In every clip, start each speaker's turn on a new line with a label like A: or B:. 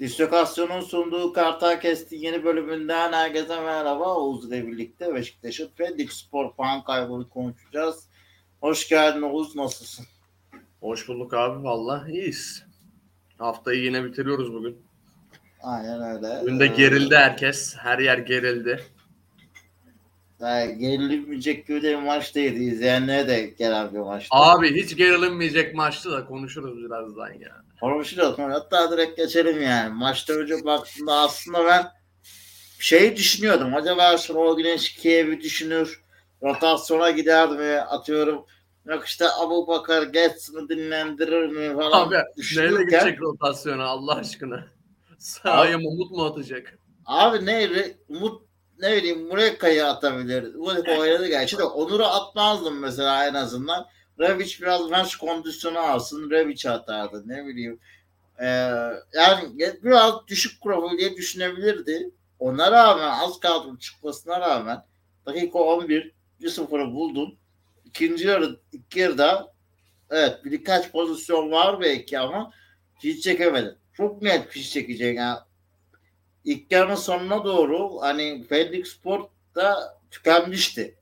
A: Dislokasyon'un sunduğu Kartal Kest'in yeni bölümünden herkese merhaba. Oğuz ile birlikte Beşiktaş'ın Pendik Spor puan kaybını konuşacağız. Hoş geldin Oğuz, nasılsın?
B: Hoş bulduk abi valla iyiyiz. Haftayı yine bitiriyoruz bugün.
A: Aynen öyle.
B: Bugün de gerildi herkes. Her yer gerildi.
A: Yani gerilmeyecek gibi de bir maç değildi. İzleyenlere de gelen bir maçtı.
B: Abi hiç gerilinmeyecek maçtı da konuşuruz birazdan ya.
A: Konuşacağız. Hatta direkt geçelim yani. Maçta önce baktığımda aslında ben şeyi düşünüyordum. Acaba Şenol Güneş Kiev'i düşünür. Rotasyona gider mi? Atıyorum. Yok işte Abu Bakar Getson'ı dinlendirir mi falan
B: Abi neyle gidecek rotasyona Allah aşkına? Sahaya Umut mu atacak?
A: Abi ne Umut ne bileyim Murekka'yı atabilir. Umut oynadı gerçi de Onur'u atmazdım mesela en azından. Revic biraz maç kondisyonu alsın. Revic atardı ne bileyim. Ee, yani biraz düşük profil diye düşünebilirdi. Ona rağmen az kadro çıkmasına rağmen dakika 11 1-0'ı buldum. İkinci yarı ilk yarıda evet birkaç pozisyon var belki ama hiç çekemedi. Çok net fiş çekecek yani. İlk yarının sonuna doğru hani Pendik Sport da tükenmişti.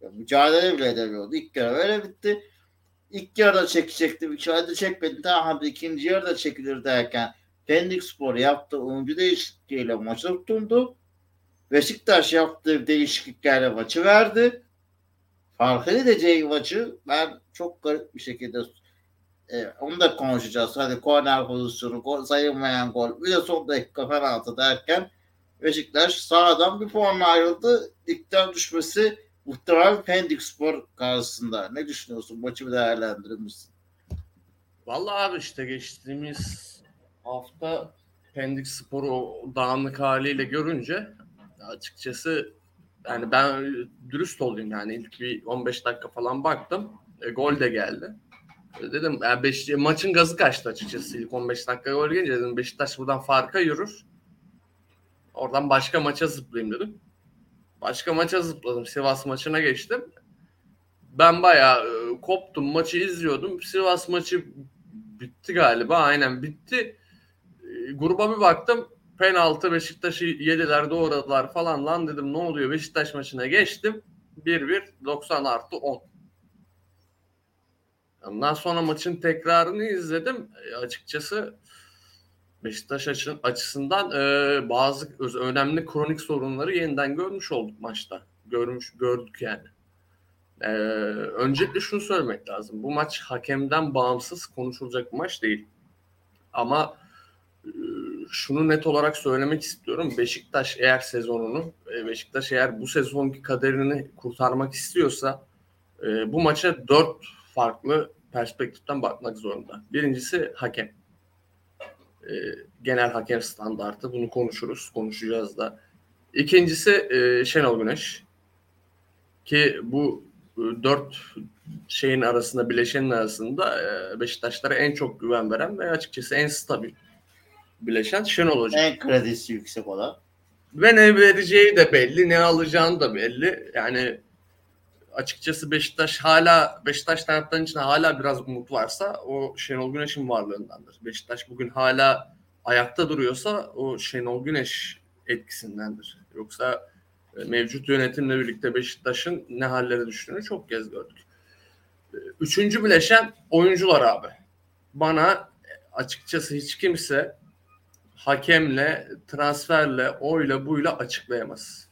A: Ya, mücadele bile edemiyordu. İlk yarı öyle bitti. İlk yarıda çekecekti. İlk yarıda çekmedi. Hadi ikinci yarıda çekilir derken Pendik Spor yaptığı oyuncu değişikliğiyle maçı tutundu. Beşiktaş yaptığı değişikliklerle maçı verdi. Fark edeceği maçı ben çok garip bir şekilde e, onu da konuşacağız. Hadi korner pozisyonu, gol, sayılmayan gol, bir de son dakika penaltı derken Beşiktaş sağdan bir puan ayrıldı. Ligden düşmesi muhtemelen Pendik Spor karşısında. Ne düşünüyorsun? Maçı bir değerlendirir misin?
B: Vallahi abi işte geçtiğimiz hafta Pendik Spor'u dağınık haliyle görünce açıkçası yani ben dürüst olayım yani ilk bir 15 dakika falan baktım. E, gol de geldi. Dedim yani beş, maçın gazı kaçtı açıkçası ilk 15 dakika gol gelince dedim Beşiktaş buradan farka yürür. Oradan başka maça zıplayayım dedim. Başka maça zıpladım. Sivas maçına geçtim. Ben bayağı e, koptum. Maçı izliyordum. Sivas maçı bitti galiba. Aynen bitti. E, gruba bir baktım. Penaltı Beşiktaş'ı yediler doğradılar falan lan dedim ne oluyor Beşiktaş maçına geçtim. 1-1 90 artı 10. Ondan sonra maçın tekrarını izledim. E, açıkçası Beşiktaş açı, açısından e, bazı önemli kronik sorunları yeniden görmüş olduk maçta. Görmüş gördük yani. E, öncelikle şunu söylemek lazım. Bu maç hakemden bağımsız konuşulacak bir maç değil. Ama e, şunu net olarak söylemek istiyorum. Beşiktaş eğer sezonunu, e, Beşiktaş eğer bu sezonki kaderini kurtarmak istiyorsa e, bu maça dört farklı perspektiften bakmak zorunda. Birincisi hakem. E, genel hakem standartı. Bunu konuşuruz, konuşacağız da. İkincisi e, Şenol Güneş. Ki bu e, dört şeyin arasında, bileşenin arasında e, Beşiktaşlara en çok güven veren ve açıkçası en stabil bileşen Şenol Hoca.
A: En kredisi yüksek olan.
B: Ve ne vereceği de belli, ne alacağını da belli. Yani açıkçası Beşiktaş hala Beşiktaş taraftarının içinde hala biraz umut varsa o Şenol Güneş'in varlığındandır. Beşiktaş bugün hala ayakta duruyorsa o Şenol Güneş etkisindendir. Yoksa e, mevcut yönetimle birlikte Beşiktaş'ın ne hallere düştüğünü çok kez gördük. E, Üçüncü bileşen oyuncular abi. Bana açıkçası hiç kimse hakemle, transferle, oyla buyla açıklayamaz.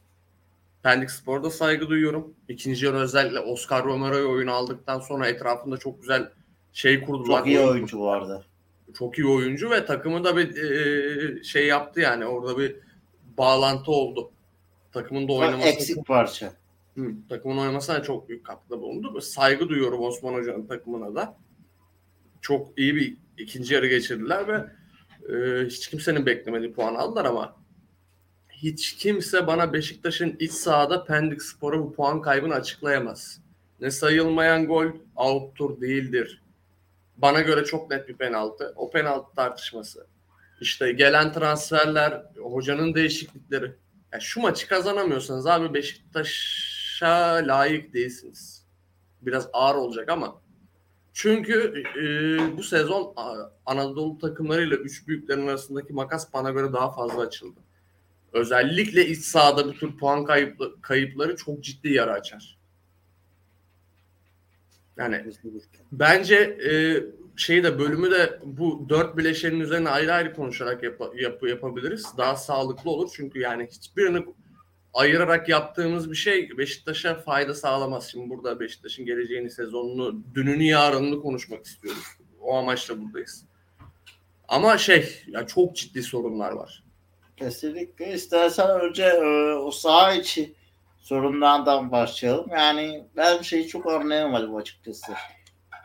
B: Pendik Spor'da saygı duyuyorum. İkinci yarı özellikle Oscar Romero'yu oyunu aldıktan sonra etrafında çok güzel şey kurdular.
A: Çok iyi oyuncu vardı.
B: Çok iyi oyuncu ve takımı da bir e, şey yaptı yani orada bir bağlantı oldu. Takımın da oynaması
A: Eksik parça.
B: Hı, takımın oynamasına çok büyük katkıda bulundu. Saygı duyuyorum Osman Hoca'nın takımına da. Çok iyi bir ikinci yarı geçirdiler ve e, hiç kimsenin beklemediği puan aldılar ama hiç kimse bana Beşiktaş'ın iç sahada Pendik Spor'a bu puan kaybını açıklayamaz. Ne sayılmayan gol outtur değildir. Bana göre çok net bir penaltı. O penaltı tartışması. İşte gelen transferler, hocanın değişiklikleri. Ya şu maçı kazanamıyorsanız abi Beşiktaş'a layık değilsiniz. Biraz ağır olacak ama Çünkü e, bu sezon Anadolu takımlarıyla üç büyüklerin arasındaki makas bana göre daha fazla açıldı. Özellikle iç sahada bu tür puan kayıplı, kayıpları çok ciddi yara açar. Yani bence e, şeyi de bölümü de bu dört bileşenin üzerine ayrı ayrı konuşarak yap, yap, yapabiliriz. Daha sağlıklı olur çünkü yani hiçbirini ayırarak yaptığımız bir şey Beşiktaş'a fayda sağlamaz. Şimdi burada Beşiktaş'ın geleceğini, sezonunu, dününü, yarınını konuşmak istiyoruz. O amaçla buradayız. Ama şey, ya çok ciddi sorunlar var.
A: Kesinlikle. İstersen önce e, o saha içi sorunlardan başlayalım. Yani ben şeyi çok anlayamadım açıkçası.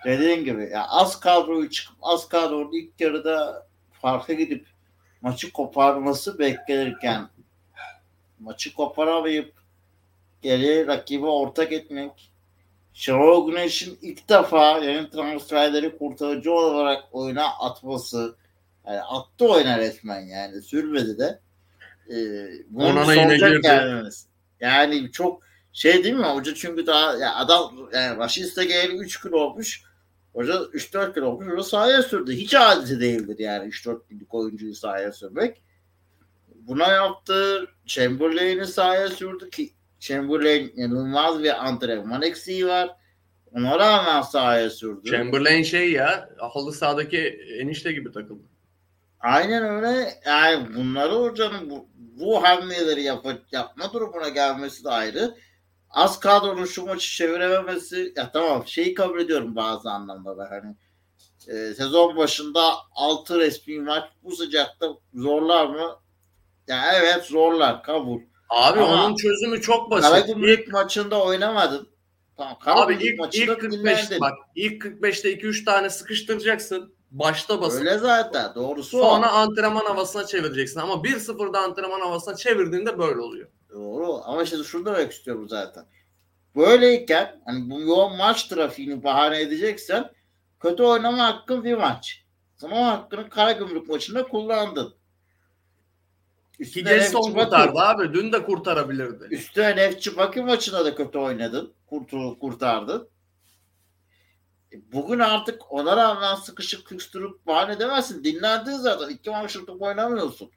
A: Dediğim gibi ya az kadroyu çıkıp az kadronun ilk yarıda farka gidip maçı koparması beklenirken maçı koparamayıp geriye rakibi ortak etmek Şenol Güneş'in ilk defa yeni transferleri kurtarıcı olarak oyuna atması yani attı oyuna resmen yani sürmedi de ee, bunu
B: Onana yine girdi.
A: gelmemiz. Yani çok şey değil mi hoca çünkü daha ya adam yani Raşista geleli 3 gün olmuş hoca 3-4 gün olmuş hoca sahaya sürdü. Hiç adeti değildir yani 3-4 günlük oyuncuyu sahaya sürmek. Buna yaptı. Chamberlain'i sahaya sürdü ki Chamberlain inanılmaz bir antrenman eksiği var. Ona rağmen sahaya sürdü.
B: Chamberlain şey ya halı sahadaki enişte gibi takıldı.
A: Aynen öyle. Yani bunları hocanın bu, bu hamleleri yap, yapma durumuna gelmesi de ayrı. Az kadronun şu maçı çevirememesi ya tamam şeyi kabul ediyorum bazı anlamda da hani e, sezon başında 6 resmi maç bu sıcakta zorlar mı? Ya evet zorlar kabul.
B: Abi
A: Ama
B: onun çözümü çok basit.
A: Karagümrük maçında oynamadın. Tamam,
B: Abi ilk, ilk 45
A: dinlendin.
B: bak ilk 45'te 2-3 tane sıkıştıracaksın. Başta basıp
A: Öyle zaten doğrusu
B: sonra
A: o.
B: antrenman havasına çevireceksin. Ama 1-0'da antrenman havasına çevirdiğinde böyle oluyor.
A: Doğru ama işte şunu demek istiyorum zaten. Böyleyken hani bu yoğun maç trafiğini bahane edeceksen kötü oynama hakkın bir maç. Sen o hakkını Karagümrük maçında kullandın. Üstüne Bakü-
B: kurtardı abi. Dün de kurtarabilirdi.
A: Üstüne Nefçi Bakü maçında da kötü oynadın. Kurtul, kurtardın. E, Bugün artık ona rağmen sıkışık kıstırıp bahane edemezsin. Dinlendin zaten. İki maçlık top oynamıyorsun.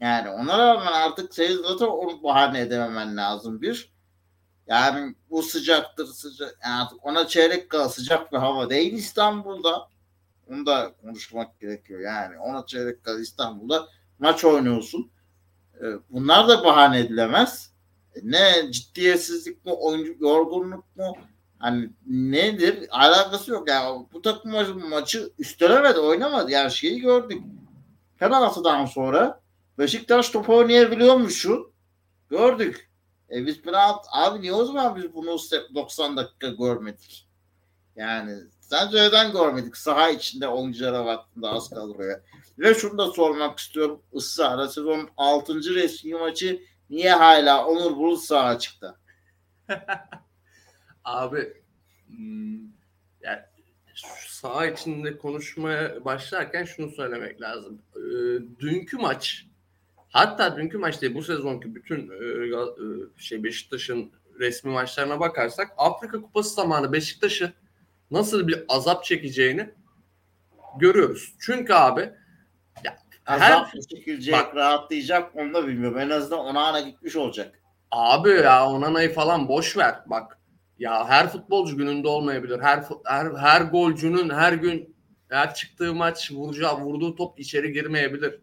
A: Yani ona rağmen artık senin zaten onu bahane edememen lazım bir. Yani bu sıcaktır sıcak. Yani artık ona çeyrek kala sıcak bir hava değil İstanbul'da. Onu da konuşmak gerekiyor. Yani ona çeyrek kala İstanbul'da maç oynuyorsun. E, Bunlar da bahane edilemez. E, Ne ciddiyetsizlik mi, oyuncu yorgunluk mu? Hani nedir? Alakası yok. Yani bu takım maçı, maçı üstelemedi, oynamadı. Yani şeyi gördük. Penaltıdan sonra Beşiktaş top oynayabiliyormuşu gördük. E biz penaltı, abi niye o zaman biz bunu 90 dakika görmedik? Yani sence neden görmedik? Saha içinde oyunculara baktığında az kadroya. Ve şunu da sormak istiyorum ısrarla sezonun 6. resmi maçı niye hala Onur Bulut saha çıktı?
B: Abi hmm, yani saha içinde konuşmaya başlarken şunu söylemek lazım. Ee, dünkü maç hatta dünkü maç değil bu sezonki bütün e, e, şey Beşiktaş'ın resmi maçlarına bakarsak Afrika Kupası zamanı Beşiktaş'ın nasıl bir azap çekeceğini görüyoruz. Çünkü abi ya, her
A: Azap mı çekilecek,
B: Bak-
A: rahatlayacak onu da bilmiyorum. En azından ona ana gitmiş olacak.
B: Abi ya Onana'yı falan boş ver. Bak ya her futbolcu gününde olmayabilir. Her her, her golcünün her gün her çıktığı maç vuracağı vurduğu top içeri girmeyebilir.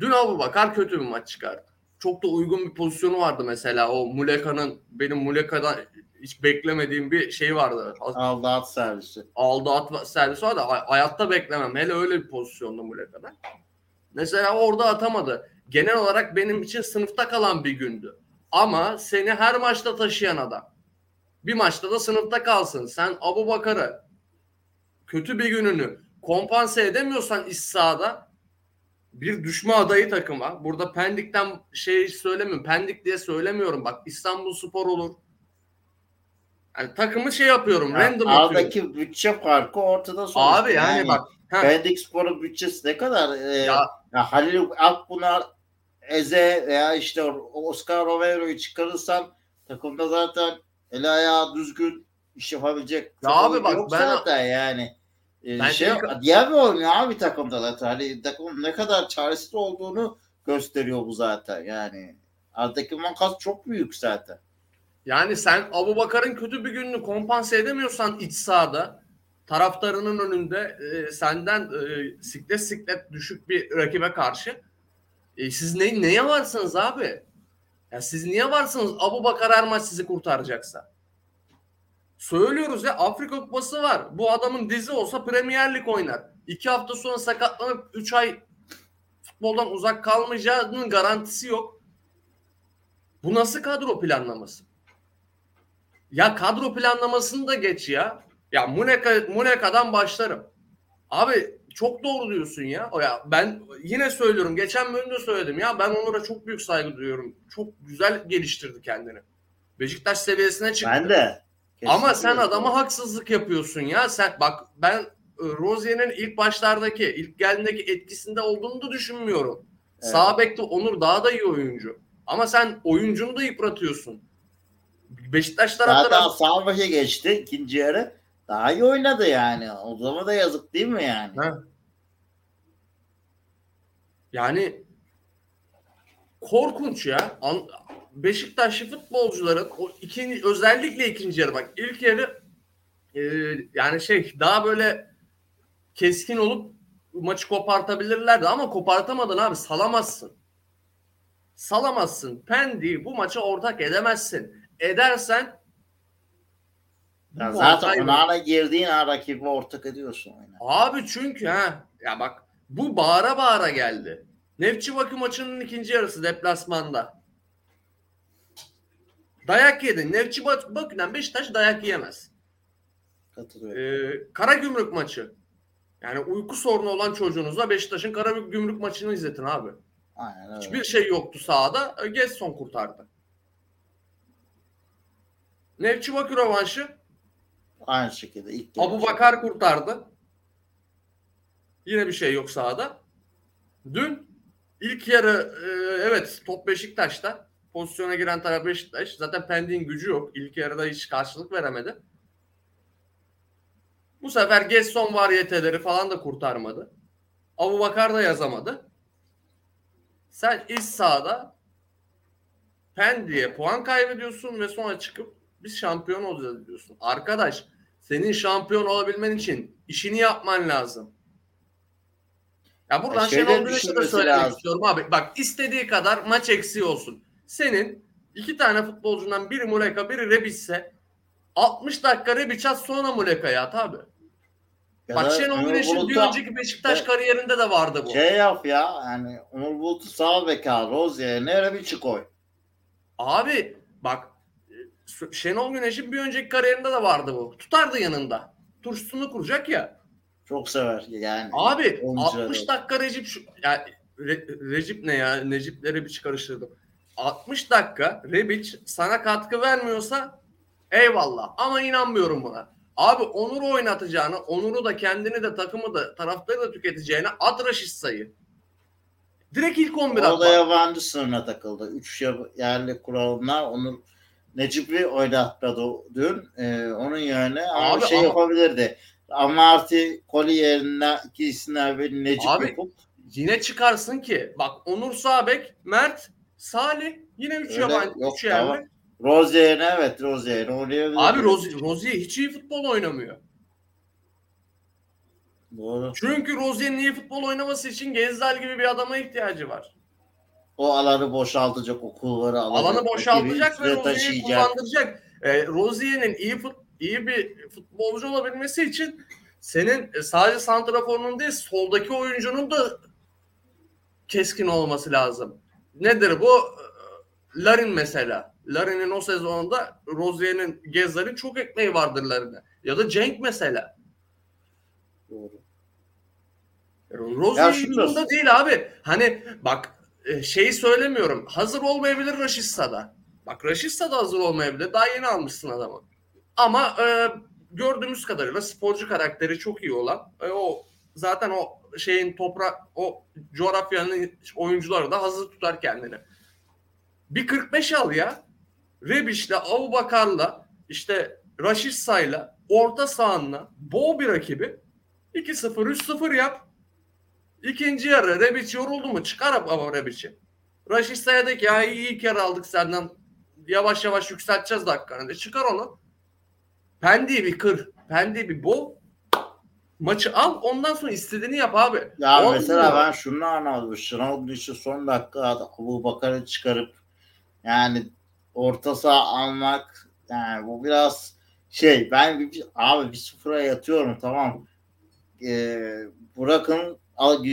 B: Dün Abu Bakar kötü bir maç çıkardı. Çok da uygun bir pozisyonu vardı mesela. O Muleka'nın benim Muleka'dan hiç beklemediğim bir şey vardı.
A: Aldı at servisi.
B: Aldı at servisi var da hay- hayatta beklemem. Hele öyle bir pozisyonda Muleka'dan. Mesela orada atamadı. Genel olarak benim için sınıfta kalan bir gündü. Ama seni her maçta taşıyan adam. Bir maçta da sınıfta kalsın. Sen Abu Bakar'ı kötü bir gününü kompanse edemiyorsan iç sahada bir düşme adayı takıma. Burada Pendik'ten şey söylemiyorum. Pendik diye söylemiyorum. Bak İstanbul Spor olur. Yani takımı şey yapıyorum.
A: Yani
B: random atıyorum.
A: aradaki bütçe farkı ortada sonuçta.
B: Abi yani, bak. heh,
A: Pendik Spor'un bütçesi ne kadar? Ee,
B: Ya-
A: ya Halil Akpınar, Eze veya işte Oscar Romero'yu çıkarırsan takımda zaten el ayağı düzgün iş yapabilecek
B: Ya abi bak ben-
A: zaten yani. Ee,
B: Ben
A: şey,
B: ilk-
A: Diaby oynuyor abi takımda da. Hani takımın ne kadar çaresiz olduğunu gösteriyor bu zaten yani. Aradaki makas çok büyük zaten.
B: Yani sen Abu Bakar'ın kötü bir gününü kompanse edemiyorsan iç sahada taraftarının önünde e, senden e, siklet siklet düşük bir rakibe karşı e, siz ne, neye varsınız abi? Ya siz niye varsınız Abu Bakar her maç sizi kurtaracaksa? Söylüyoruz ya Afrika Kupası var. Bu adamın dizi olsa Premier Lig oynar. İki hafta sonra sakatlanıp 3 ay futboldan uzak kalmayacağının garantisi yok. Bu nasıl kadro planlaması? Ya kadro planlamasını da geç ya. Ya Muleka, Muleka'dan başlarım. Abi çok doğru diyorsun ya. O ya ben yine söylüyorum. Geçen bölümde söyledim ya. Ben Onur'a çok büyük saygı duyuyorum. Çok güzel geliştirdi kendini. Beşiktaş seviyesine çıktı.
A: Ben de.
B: Ama sen
A: Kesinlikle.
B: adama haksızlık yapıyorsun ya. Sen bak ben e, Rozier'in ilk başlardaki, ilk geldiğindeki etkisinde olduğunu da düşünmüyorum.
A: Evet.
B: Sağ bekte Onur daha da iyi oyuncu. Ama sen oyuncunu da yıpratıyorsun. Beşiktaş taraftarı
A: Zaten sağ başa geçti ikinci yarı. Daha iyi oynadı yani. O zaman da yazık değil mi yani?
B: Ha. Yani korkunç ya. An- Beşiktaşlı futbolcuların o ikinci özellikle ikinci yarı bak ilk yarı e, yani şey daha böyle keskin olup maçı kopartabilirlerdi ama kopartamadın abi salamazsın. Salamazsın. Pendi'yi bu maça ortak edemezsin. Edersen
A: Ya zaten ara girdiğin an rakibi ortak ediyorsun oyuna.
B: Abi çünkü ha ya bak bu bağıra bağıra geldi. Nefçi Bakü maçının ikinci yarısı deplasmanda. Dayak yedi. Nefçi Bak- Bakü'den Beşiktaş dayak yiyemez.
A: Katılıyorum.
B: Ee, Karagümrük maçı. Yani uyku sorunu olan çocuğunuzla Beşiktaş'ın Karagümrük maçını izletin abi.
A: Aynen öyle.
B: Hiçbir şey yoktu sahada. Ee, Getson kurtardı. Nefçi Bakü rövanşı
A: Aynı şekilde ilk
B: Abu. Bakar kurtardı. Yine bir şey yok sahada. Dün ilk yarı e, evet top Beşiktaş'ta. Pozisyona giren taraf Beşiktaş. Zaten Pendik'in gücü yok. İlk yarıda hiç karşılık veremedi. Bu sefer Gesson variyeteleri falan da kurtarmadı. Abu Bakar da yazamadı. Sen iç sahada Pendik'e puan kaybediyorsun ve sonra çıkıp biz şampiyon olacağız diyorsun. Arkadaş senin şampiyon olabilmen için işini yapman lazım. Ya buradan
A: şeyleri
B: Şenol Güneş'e de söylemek
A: lazım.
B: istiyorum abi. Bak istediği kadar maç eksiği olsun. Senin iki tane futbolcundan biri Muleka biri Rebic'se 60 dakika Rebic at sonra Muleka'ya at abi.
A: Ya
B: Bak Şenol Güneş'in bir önceki Beşiktaş
A: Evet.
B: kariyerinde de vardı bu.
A: Şey yap ya yani Onur Bulut'u sağ beka Rozier'e nereye bir çık koy.
B: Abi bak e, Şenol Güneş'in bir önceki kariyerinde de vardı bu. Tutardı yanında. Turşusunu kuracak ya.
A: Çok sever yani.
B: Abi
A: Oyuncuları.
B: 60 dakika Recep şu ya Re- Recep ne ya? Necip'le Rebic karıştırdım. 60 dakika Rebic sana katkı vermiyorsa eyvallah ama inanmıyorum buna. Abi Onur'u oynatacağını, Onur'u da kendini de takımı da taraftarı da tüketeceğine at Raşitsa'yı. Direkt ilk 11 at.
A: O da yabancı sınırına takıldı. Üç yab- yerli kuralına Onur Necip'i oynatmadı dün. Ee, onun yerine ama
B: Abi
A: bir şey
B: ama-
A: yapabilirdi. Amarty Koli yerine ikisinden biri Necip
B: Abi,
A: yapıp
B: Yine çıkarsın ki bak Onur Sabek, Mert, Salih yine 3
A: Öyle
B: yabancı,
A: yok,
B: 3 yerli.
A: tamam. Rozier'ine evet Rozier'ine oynayabilirdi.
B: Abi Rozi, Rozier hiç iyi futbol oynamıyor.
A: Doğru.
B: Çünkü Rozier'in iyi futbol oynaması için Gezdal gibi bir adama ihtiyacı var.
A: O alanı boşaltacak, o kulvarı alacak.
B: Alanı boşaltacak ve Rozier'i kullandıracak. E, Rozier'in iyi fut, iyi bir futbolcu olabilmesi için senin e, sadece santraforunun değil soldaki oyuncunun da keskin olması lazım. Nedir bu? E, Larin mesela. Larin'in o sezonunda Rozier'in Gezdal'in çok ekmeği vardır Larin'e. Ya da Cenk mesela.
A: Doğru. Ya
B: Rozier
A: şunu
B: yolunda değil abi. Hani bak e, şeyi söylemiyorum. Hazır olmayabilir Raşitsa'da. Bak Raşitsa da hazır olmayabilir. Daha yeni almışsın adamı. Ama e, gördüğümüz kadarıyla sporcu karakteri çok iyi olan e, o zaten o şeyin toprak o coğrafyanın oyuncuları da hazır tutar kendini. Bir 45 al ya. Rebiş'le, Abubakar'la işte Raşitsa'yla orta sahanla boğ bir rakibi 2-0 3-0 yap. İkinci yarı Rebic yoruldu mu? Çıkar ama Rebic'i. Raşitsa'ya de ki ya iyi ilk yarı aldık senden. Yavaş yavaş yükselteceğiz dakikanı de. Çıkar onu. Pendi'yi bir kır. Pendi'yi bir boğ. Maçı al ondan sonra istediğini yap abi.
A: Ya
B: Olmuyor.
A: mesela ben şunu anladım. Şenol Güneş'i son dakika Abu Bakar'ı çıkarıp yani orta saha almak yani bu biraz şey ben abi bir sıfıra yatıyorum tamam. Ee, bırakın al,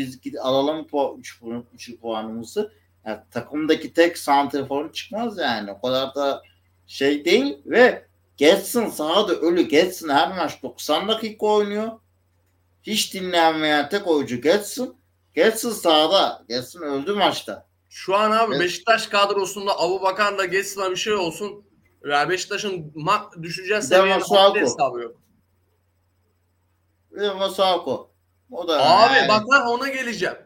A: alalım 3 3 puanımızı. Yani takımdaki tek santriforun çıkmaz yani. O kadar da şey değil ve Getson sahada ölü Getson her maç 90 dakika oynuyor. Hiç dinlenmeyen tek oyuncu Getson. Getson sahada. Getson öldü maçta.
B: Şu an abi
A: Evet.
B: Beşiktaş kadrosunda Abu Bakar'la Getson'a bir şey olsun. Ya Beşiktaş'ın ma- düşeceği
A: Bir de
B: seviyede hesabı yok.
A: Ve Masako. O da
B: Abi
A: yani-
B: bak ben ona geleceğim.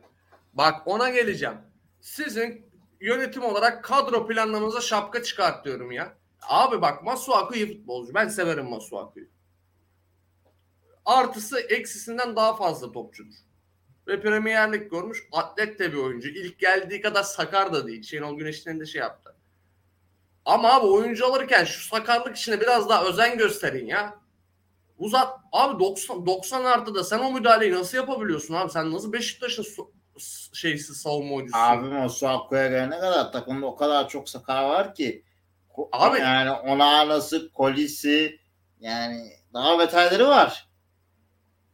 B: Bak ona geleceğim. Sizin yönetim olarak kadro planlamanıza şapka çıkart diyorum ya. Abi bak Masuaku iyi futbolcu. Ben severim Masuaku'yu. Artısı eksisinden daha fazla topçudur. Ve Premier Lig görmüş. Atlet de bir oyuncu. İlk geldiği kadar sakar da değil. Şenol Güneş'in de şey yaptı. Ama abi oyuncu alırken şu sakarlık işine biraz daha özen gösterin ya. Uzat. Abi 90, 90 artıda sen o müdahaleyi nasıl yapabiliyorsun abi? Sen nasıl Beşiktaş'ın su, şeysi savunma oyuncusu?
A: Abi Masuaku'ya gelene kadar takımda o kadar çok sakar var ki.
B: Abi-
A: yani Onana'sı, Kolisi yani daha beterleri var.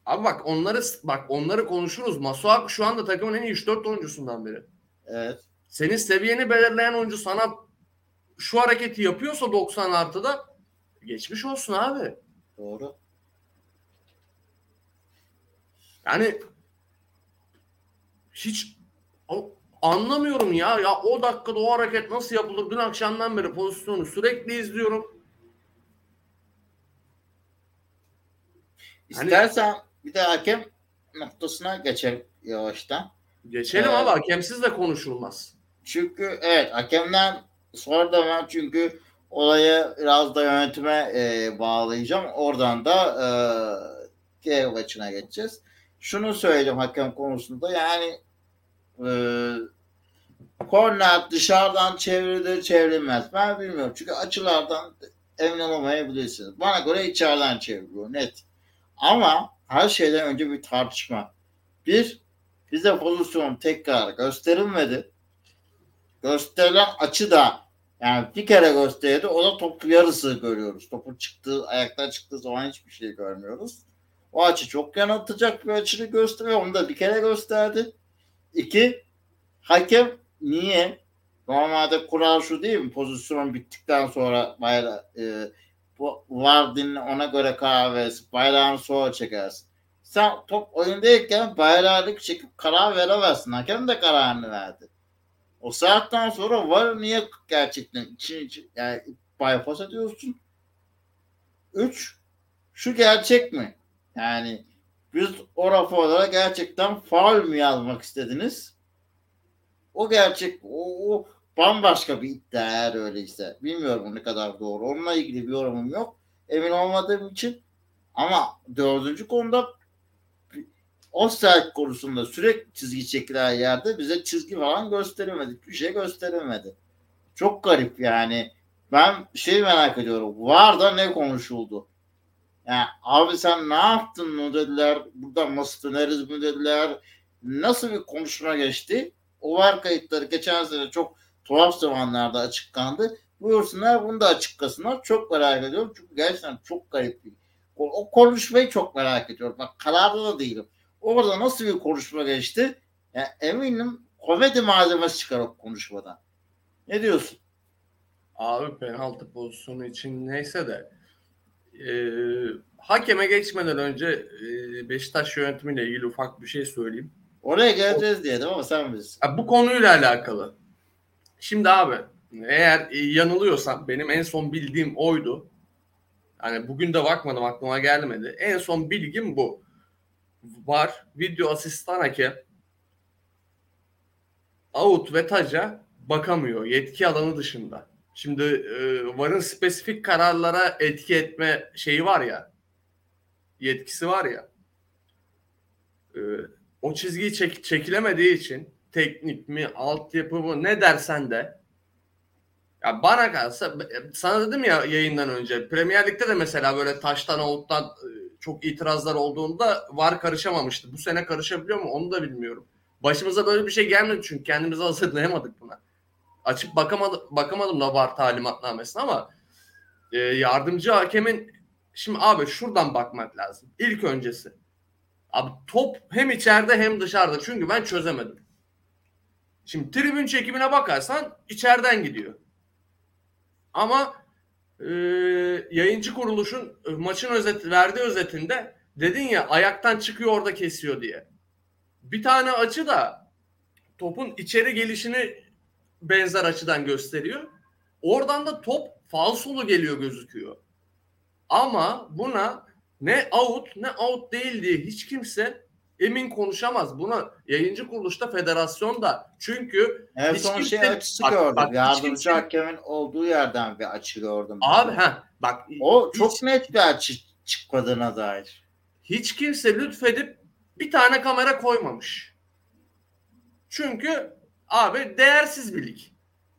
B: Abi bak onları bak onları konuşuruz. Masuaku şu anda takımın en iyi 3-4 oyuncusundan biri.
A: Evet.
B: Senin seviyeni belirleyen oyuncu sana şu hareketi yapıyorsa 90 artıda geçmiş olsun abi.
A: Doğru.
B: Yani hiç anlamıyorum ya. Ya o dakikada o hareket nasıl yapılır? Dün akşamdan beri pozisyonu sürekli izliyorum. Hani-
A: İstersen bir de hakem noktasına geçelim yavaştan.
B: Geçelim
A: Evet.
B: abi hakemsiz de konuşulmaz.
A: Çünkü evet hakemden sonra da ben çünkü olayı biraz da yönetime e, bağlayacağım. Oradan da e, diğer maçına geçeceğiz. Şunu söyleyeceğim hakem konusunda yani e, korner dışarıdan çevrilir çevrilmez. Ben bilmiyorum. Çünkü açılardan emin olamayabilirsiniz. Bana göre içeriden çevriliyor net. Ama her şeyden önce bir tartışma. Bir, bize pozisyon tekrar gösterilmedi gösterilen açı da yani bir kere gösterdi o da topu yarısı görüyoruz. Topun çıktığı, ayaktan çıktığı zaman hiçbir şey görmüyoruz. O açı çok yanıltacak bir açını gösteriyor. Onu da bir kere gösterdi. İki, hakem niye? Normalde kural şu değil mi? Pozisyon bittikten sonra bayrağı e, var dinle ona göre karar verirsin. Bayrağını sonra çekersin. Sen top oyundayken bayrağını çekip karar veremezsin. Hakem de kararını verdi. O saatten sonra var niye gerçekten için, için yani bypass ediyorsun? Üç, şu gerçek mi? Yani biz o raporlara gerçekten faul mü yazmak istediniz? O gerçek, o, o bambaşka bir iddia eğer öyleyse. Bilmiyorum ne kadar doğru. Onunla ilgili bir yorumum yok. Emin olmadığım için. Ama dördüncü konuda offside konusunda sürekli çizgi çekilen yerde bize çizgi falan gösterilmedi. Bir şey gösterilmedi. Çok garip yani. Ben şey merak ediyorum. Var da ne konuşuldu? Yani abi sen ne yaptın mı dediler. Buradan nasıl döneriz mi dediler. Nasıl bir konuşma geçti? O var kayıtları geçen sene çok tuhaf zamanlarda açıklandı. Buyursunlar bunu da açıklasınlar. Çok merak ediyorum. Çünkü gerçekten çok garip bir. O, konuşmayı çok merak ediyorum. Bak kararda da değilim orada nasıl bir konuşma geçti? Yani eminim komedi malzemesi çıkar o konuşmadan. Ne diyorsun?
B: Abi penaltı pozisyonu için neyse de e, hakeme geçmeden önce e, Beşiktaş yönetimiyle ilgili ufak bir şey söyleyeyim.
A: Oraya geleceğiz diyedim ama sen bilirsin.
B: Bu konuyla alakalı. Şimdi abi eğer e, yanılıyorsam benim en son bildiğim oydu. Hani bugün de bakmadım aklıma gelmedi. En son bilgim bu. Var video asistan hakem out ve taca bakamıyor yetki alanı dışında. Şimdi e, VAR'ın spesifik kararlara etki etme şeyi var ya yetkisi var ya e, o çizgiyi çek, çekilemediği için teknik mi altyapı mı ne dersen de ya bana kalsa sana dedim ya yayından önce Premier Lig'de de mesela böyle taştan oluktan e, çok itirazlar olduğunda var karışamamıştı. Bu sene karışabiliyor mu onu da bilmiyorum. Başımıza böyle bir şey gelmedi çünkü kendimizi hazırlayamadık buna. Açıp bakamadım, bakamadım da var talimatnamesine ama e, yardımcı hakemin şimdi abi şuradan bakmak lazım. İlk öncesi. Abi top hem içeride hem dışarıda. Çünkü ben çözemedim. Şimdi tribün çekimine bakarsan içeriden gidiyor. Ama e, yayıncı kuruluşun e, maçın özet verdiği özetinde dedin ya ayaktan çıkıyor orada kesiyor diye. Bir tane açı da topun içeri gelişini benzer açıdan gösteriyor. Oradan da top falsolu geliyor gözüküyor. Ama buna ne out ne out değil diye hiç kimse emin konuşamaz. Buna yayıncı kuruluşta federasyon da çünkü
A: En
B: hiç
A: son
B: kimse-
A: şey açısı
B: Bak-
A: gördüm.
B: bak,
A: Yardımcı
B: kimse-
A: hakemin olduğu yerden bir açı gördüm.
B: abi ha bak
A: O
B: hiç-
A: çok net bir açı çıkmadığına dair.
B: hiç kimse lütfedip bir tane kamera koymamış. Çünkü abi değersiz bir lig.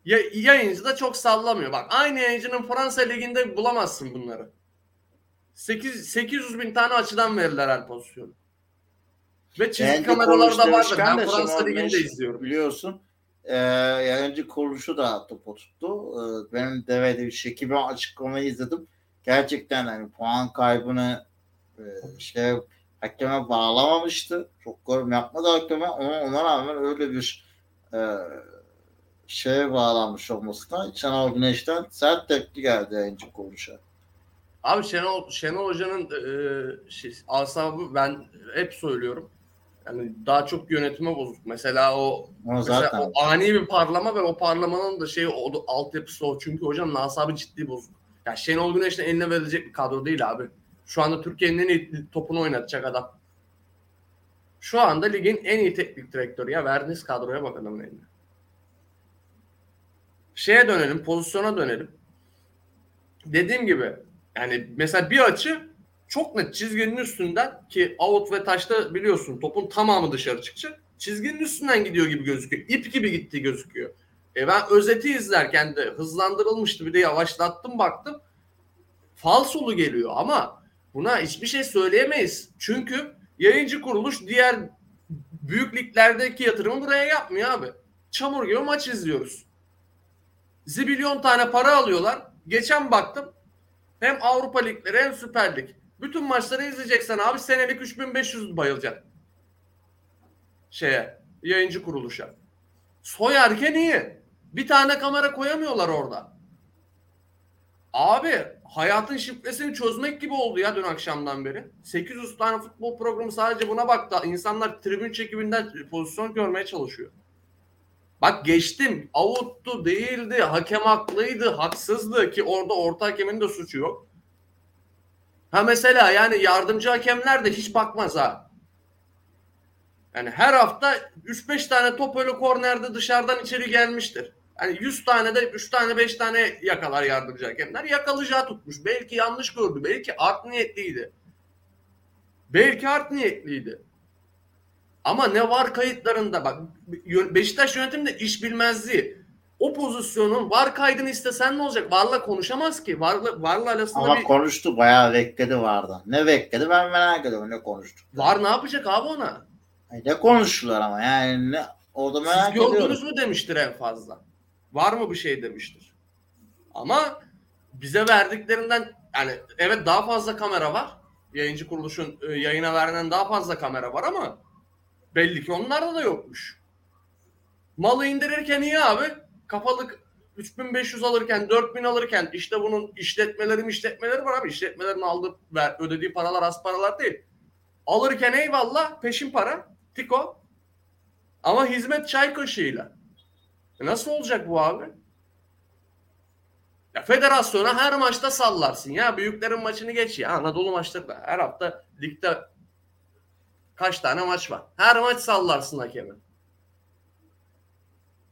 B: Ya, yayıncı da çok sallamıyor. Bak aynı yayıncının Fransa liginde bulamazsın bunları. 8, 800 bin tane açıdan verirler her pozisyonu. Ve çizgi
A: Yayıncı
B: kameralar
A: kuruluş
B: da vardır.
A: demişken
B: Ben Fransa liginde izliyorum.
A: Biliyorsun e, yayıncı kuruluşu da topu tuttu. E, benim devede Şekib'e açıklamayı izledim. Gerçekten hani puan kaybını e, şey hakeme bağlamamıştı. Çok yorum yapmadı hakeme ama ona rağmen öyle bir e, şeye bağlanmış olmasına Şenol Güneş'ten sert tepki geldi yayıncı kuruluşa.
B: Abi Şenol, Şenol Hoca'nın e, şey, asabı ben hep söylüyorum. Yani daha çok yönetime bozuk. Mesela o
A: Ama
B: Mesela
A: zaten
B: o ani bir parlama ve o parlamanın da şeyi o, altyapısı o. Çünkü hocanın asabı ciddi bozuk. Ya Şenol Güneş'in eline verilecek bir kadro değil abi. Şu anda Türkiye'nin en iyi topunu oynatacak adam. Şu anda ligin en iyi teknik direktörü ya. Verdiğiniz kadroya bak adamın eline. Şeye dönelim, pozisyona dönelim. Dediğim gibi yani mesela bir açı çok net çizginin üstünden ki out ve taşta biliyorsun topun tamamı dışarı çıkacak. Çizginin üstünden gidiyor gibi gözüküyor. İp gibi gittiği gözüküyor. E ben özeti izlerken de hızlandırılmıştı bir de yavaşlattım baktım. Falsolu geliyor ama buna hiçbir şey söyleyemeyiz. Çünkü yayıncı kuruluş diğer büyük liglerdeki yatırımı buraya yapmıyor abi. Çamur gibi maç izliyoruz. Zibilyon tane para alıyorlar. Geçen baktım hem Avrupa Ligleri hem Süper Lig. Bütün maçları izleyeceksen abi senelik 3500 bayılacak. Şeye, yayıncı kuruluşa. Soyarken iyi. Bir tane kamera koyamıyorlar orada. Abi hayatın şifresini çözmek gibi oldu ya dün akşamdan beri. 800 tane futbol programı sadece buna baktı. İnsanlar tribün çekiminden pozisyon görmeye çalışıyor. Bak geçtim. Avuttu, değildi, hakem haklıydı, haksızdı ki orada orta hakemin de suçu yok. Ha mesela yani yardımcı hakemler de hiç bakmaz ha. Yani her hafta 3-5 tane top öyle kornerde dışarıdan içeri gelmiştir. Hani 100 tane de 3 tane 5 tane yakalar yardımcı hakemler. Yakalayacağı tutmuş. Belki yanlış gördü. Belki art niyetliydi. Belki art niyetliydi. Ama ne var kayıtlarında bak Beşiktaş yönetiminde iş bilmezliği. O pozisyonun var kaydını istesen ne olacak? Varla konuşamaz ki. Varla, varla arasında
A: ama
B: bir...
A: konuştu bayağı bekledi vardı. Ne bekledi ben merak ediyorum ne konuştu.
B: Var ne yapacak abi ona?
A: Ne konuştular ama yani ne, orada
B: Siz
A: merak
B: gördünüz
A: ediyorum.
B: mü demiştir en fazla. Var mı bir şey demiştir. Ama bize verdiklerinden yani evet daha fazla kamera var. Yayıncı kuruluşun e, yayına verilen daha fazla kamera var ama belli ki onlarda da yokmuş. Malı indirirken iyi abi. Kapalık 3500 alırken 4000 alırken işte bunun işletmeleri işletmeleri var abi. İşletmelerin aldığı ver, ödediği paralar az paralar değil. Alırken eyvallah peşin para. Tiko. Ama hizmet çay kaşığıyla. E Nasıl olacak bu abi? Ya federasyona her maçta sallarsın ya. Büyüklerin maçını geç ya. Anadolu maçları da her hafta ligde kaç tane maç var. Her maç sallarsın hakemi.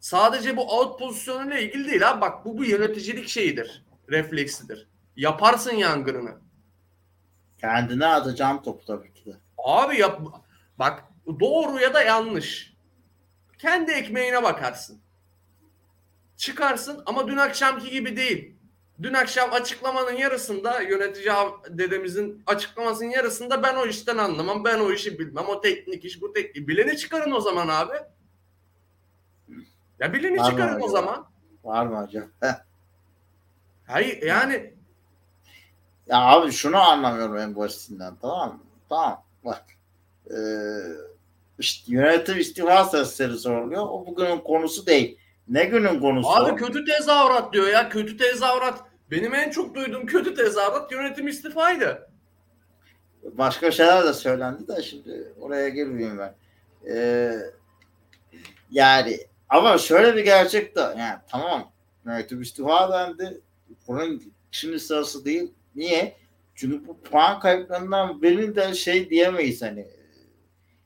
B: sadece bu out pozisyonuyla ilgili değil abi. Bak bu bu yöneticilik şeyidir. Refleksidir. Yaparsın yangınını.
A: Kendine atacağım topu tabii ki de.
B: Abi yap bak doğru ya da yanlış. Kendi ekmeğine bakarsın. Çıkarsın ama dün akşamki gibi değil. Dün akşam açıklamanın yarısında yönetici dedemizin açıklamasının yarısında ben o işten anlamam. Ben o işi bilmem. O teknik iş bu teknik. Bileni çıkarın o zaman abi. Ya bileni
A: Var
B: çıkarın o zaman.
A: Var mı? Heh.
B: Hayır yani
A: Ya abi şunu anlamıyorum en basitinden tamam mı? Tamam bak. Ee, işte yönetim istifa sesleri soruluyor. O bugünün konusu değil. Ne günün konusu?
B: abi kötü tezahürat diyor ya. Kötü tezahürat. Benim en çok duyduğum kötü tezahürat yönetim istifaydı.
A: Başka şeyler de söylendi de şimdi oraya girmeyeyim ben. Ee, yani ama şöyle bir gerçek de yani tamam yönetim istifa dendi. Bunun şimdi sırası değil. Niye? Çünkü bu puan kayıplarından birinin de şey diyemeyiz hani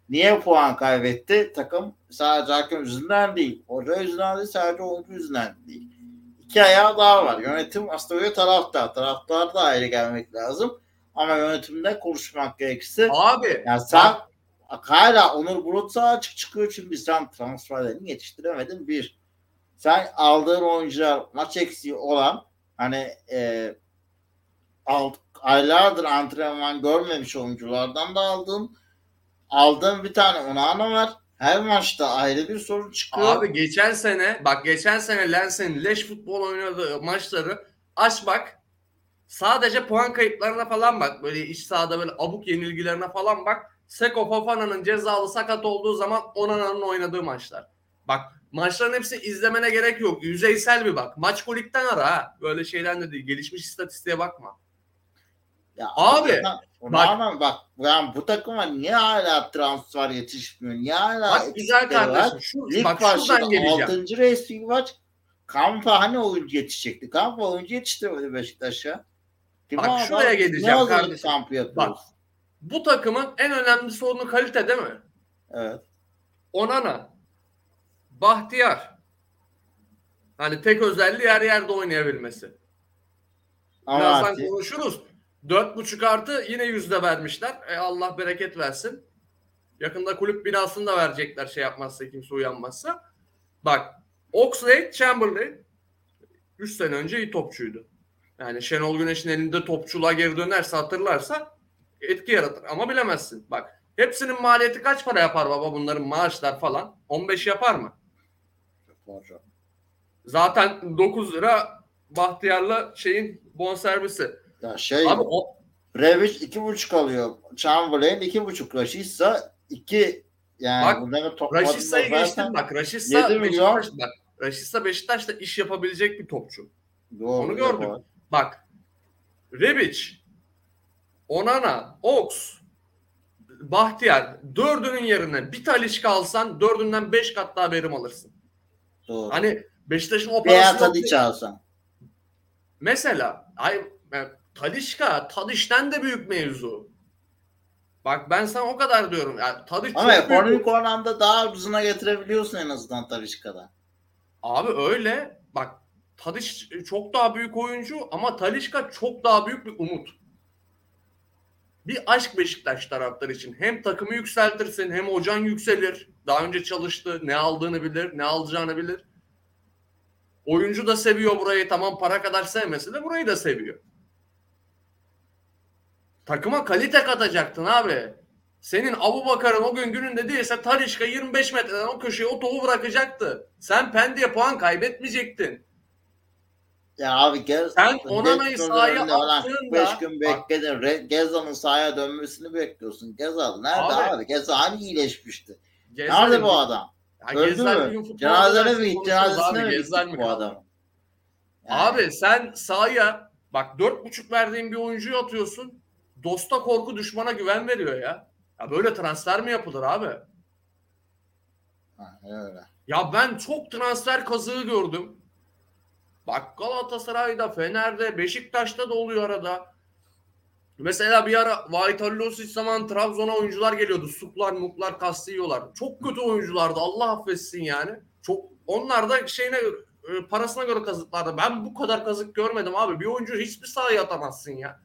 A: niye puan kaybetti? Takım sadece hakem yüzünden değil. Hoca yüzünden değil sadece oyuncu yüzünden değil. İki ayağı daha var. Yönetim aslında böyle taraftar. Taraftar da ayrı gelmek lazım. Ama yönetimde konuşmak gerekirse
B: Abi
A: ya sen hala Onur Bulut sağ açık çıkıyor çünkü sen transferlerini yetiştiremedin bir. Sen aldığın oyuncular maç eksiği olan hani e, alt, aylardır antrenman görmemiş oyunculardan da aldın. Aldığın bir tane Onana var. Her maçta ayrı bir sorun çıkıyor.
B: Abi geçen sene bak geçen sene Lens'in leş futbol oynadığı maçları aç bak. Sadece puan kayıplarına falan bak. Böyle iç sahada böyle abuk yenilgilerine falan bak. Seko Fofana'nın cezalı sakat olduğu zaman Onana'nın oynadığı maçlar. Bak maçların hepsi izlemene gerek yok. Yüzeysel bir bak. Maç kolikten ara ha. Böyle şeyden de değil. Gelişmiş istatistiğe bakma.
A: Ya
B: Abi,
A: bak,
B: bak-
A: bak, bak yani bu takıma niye hala transfer yetişmiyor? Niye hala
B: Bak güzel
A: eksikleri var?
B: kardeşim. Şu,
A: Lig
B: bak
A: başladı.
B: geleceğim.
A: 6. resmi maç. Kampa hani oyuncu yetişecekti? Kampa oyuncu yetiştirmedi Beşiktaş'a. Kim
B: Bak şuraya
A: adam?
B: geleceğim kardeşim.
A: kampı yapıyoruz?
B: Bak. Bu takımın en önemli sorunu kalite değil mi?
A: Evet.
B: Onana, Bahtiyar. Hani tek özelliği her yerde oynayabilmesi.
A: Ama
B: Birazdan
A: artık-
B: konuşuruz. 4.5 artı yine yüzde vermişler. E Allah bereket versin. Yakında kulüp binasını da verecekler şey yapmazsa kimse uyanmazsa. Bak Oxlade Chamberlain 3 sene önce iyi topçuydu. Yani Şenol Güneş'in elinde topçuluğa geri dönerse hatırlarsa etki yaratır. Ama bilemezsin. Bak hepsinin maliyeti kaç para yapar baba bunların maaşlar falan? 15 yapar mı? Zaten 9 lira Bahtiyar'la şeyin bonservisi.
A: Ya şey
B: Abi o,
A: Brevic iki buçuk alıyor. Chamberlain iki buçuk. Raşitsa iki yani
B: Bak,
A: bunların toplamında
B: Raşitsa'yı
A: zaten-
B: geçtim bak. Raşitsa
A: 7 milyon.
B: Beşiktaş, bak. Raşitsa Beşiktaş'ta iş yapabilecek bir topçu.
A: Doğru,
B: Onu gördük.
A: yapar.
B: Bak. Rebic, Onana, Ox, Bahtiyar dördünün yerine bir Talişka alsan dördünden beş kat daha verim alırsın.
A: Doğru.
B: Hani Beşiktaş'ın o
A: Veya
B: parasını
A: Tadiç alsan.
B: Mesela ay Talişka Tadiş'ten de büyük mevzu. Bak ben sana o kadar diyorum. Yani Tadiş
A: Ama
B: çok büyük.
A: ekonomik oranda daha ucuzuna getirebiliyorsun en azından Tadişka'da.
B: Abi öyle. Bak Tadiş çok daha büyük oyuncu ama Talişka çok daha büyük bir umut. Bir aşk Beşiktaş taraftar için. Hem takımı yükseltirsin hem hocan yükselir. Daha önce çalıştı. Ne aldığını bilir. Ne alacağını bilir. Oyuncu da seviyor burayı. Tamam para kadar sevmese de burayı da seviyor. Takıma kalite katacaktın abi. Senin Abu Bakar'ın o gün gününde değilse Talişka 25 metreden o köşeye o topu bırakacaktı. Sen Pendik'e puan kaybetmeyecektin.
A: Ya abi gez,
B: Sen Onana'yı sahaya attığında-
A: 45 gün bekledin. Re- Gezal'ın sahaya dönmesini bekliyorsun. Gezal nerede
B: Abi.
A: abi? Gezal hani iyileşmişti?
B: Gezzal-
A: Nerede bu adam?
B: Ya
A: Öldü mü? Cenazene mi?
B: konuşuruz
A: Cenazesine mi
B: mi
A: bu adamın? Yani
B: Abi sen sahaya bak 4.5 verdiğin bir oyuncuyu atıyorsun. Dosta korku düşmana güven veriyor ya. Ya böyle transfer mi yapılır abi?
A: ha, öyle.
B: Ya ben çok transfer kazığı gördüm. Bak Galatasaray'da, Fener'de, Beşiktaş'ta da oluyor arada. Mesela bir ara Vahit Halilosic zaman Trabzon'a oyuncular geliyordu. Suplar, muklar, kastı yiyorlar. Çok kötü oyunculardı. Allah affetsin yani. Çok Onlar da şeyine e, parasına göre kazıklardı. Ben bu kadar kazık görmedim abi. Bir oyuncu hiçbir sahaya atamazsın ya.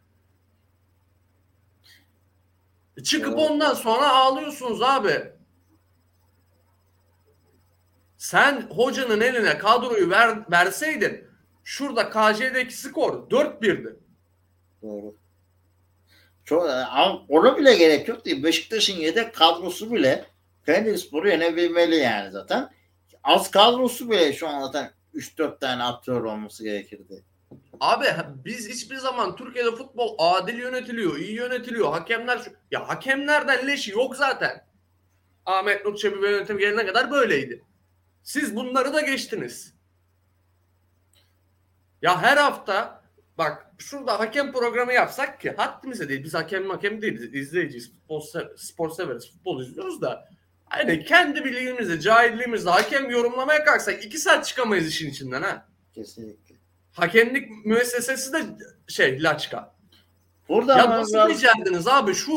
B: E, Çıkıp
A: Evet.
B: ondan sonra ağlıyorsunuz abi. Sen hocanın eline kadroyu ver, verseydin şurada KJ'deki skor 4-1'di.
A: Doğru. Çok, ama ona bile gerek yok değil. Beşiktaş'ın yedek kadrosu bile Pendik Spor'u yenebilmeli yani zaten. Az kadrosu bile şu an zaten 3-4 tane aktör olması gerekirdi.
B: Abi biz hiçbir zaman Türkiye'de futbol adil yönetiliyor, iyi yönetiliyor. Hakemler. Ya hakemlerden leşi yok zaten. Ahmet Nur Çebi yönetim gelene kadar böyleydi. Siz bunları da geçtiniz. Ya her hafta bak şurada hakem programı yapsak ki haddimize değil. Biz hakem hakem değiliz. izleyiciyiz. Futbol se- spor severiz. Futbol izliyoruz da hani kendi bilgimizle, cahilliğimizle hakem yorumlamaya kalksak iki saat çıkamayız işin içinden ha.
A: Kesinlikle.
B: Hakemlik müessesesi de şey laçka.
A: Burada
B: Ya nasıl
A: biraz-
B: becerdiniz abi şu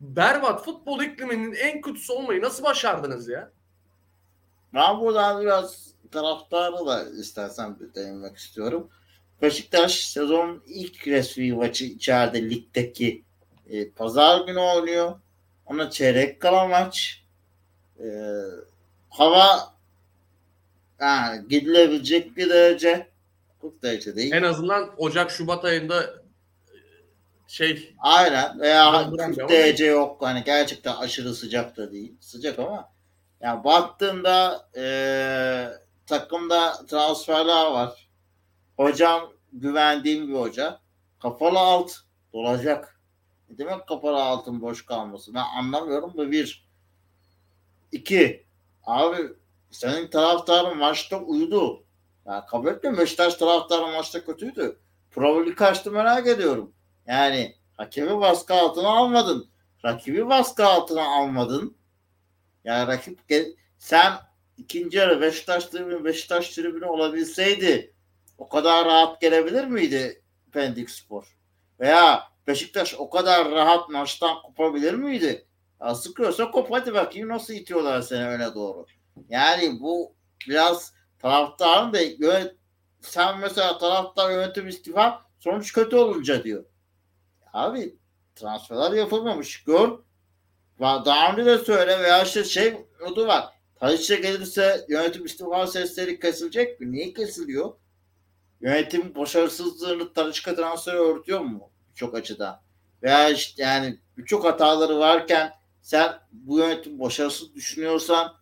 B: berbat futbol ikliminin en kötüsü olmayı nasıl başardınız ya?
A: Ben buradan biraz taraftarı da istersen bir değinmek istiyorum. Beşiktaş sezonun ilk resmi maçı içeride ligdeki e, pazar günü oynuyor. Ona çeyrek kala maç. E, hava yani gidilebilecek bir derece. 40 derece değil.
B: En azından Ocak Şubat ayında e, şey
A: Aynen veya
B: Ben buram
A: 40
B: devam
A: derece yok. Hani gerçekten aşırı sıcak da değil. Sıcak ama yani baktığında eee takımda transferler var. Hocam güvendiğim bir hoca. Kapalı alt dolacak. Ne demek kapalı altın boş kalması? Ben anlamıyorum bu bir. İki. Abi senin taraftarın maçta uyudu. Ya kabul etmiyorum. Beşiktaş taraftarı maçta kötüydü. Probability kaçtı merak ediyorum. Yani hakemi baskı altına almadın. Rakibi baskı altına almadın. Yani rakip sen ikinci yarı Beşiktaş tribünü Beşiktaş tribünü olabilseydi o kadar rahat gelebilir miydi Pendik Spor? Veya Beşiktaş o kadar rahat maçtan kopabilir miydi? Ya sıkıyorsa kop hadi bakayım nasıl itiyorlar seni öne doğru. Yani bu biraz taraftarın da yönet- sen mesela taraftar yönetim istifa sonuç kötü olunca diyor. Abi transferler yapılmamış. Gör. Daha önce de söyle veya işte şey notu var. Tadiç'e gelirse yönetim istifa sesleri kesilecek mi? Niye kesiliyor? Yönetim başarısızlığını Tadiç'e transferi örtüyor mu? Birçok açıdan. Veya işte yani birçok hataları varken sen bu yönetim başarısız düşünüyorsan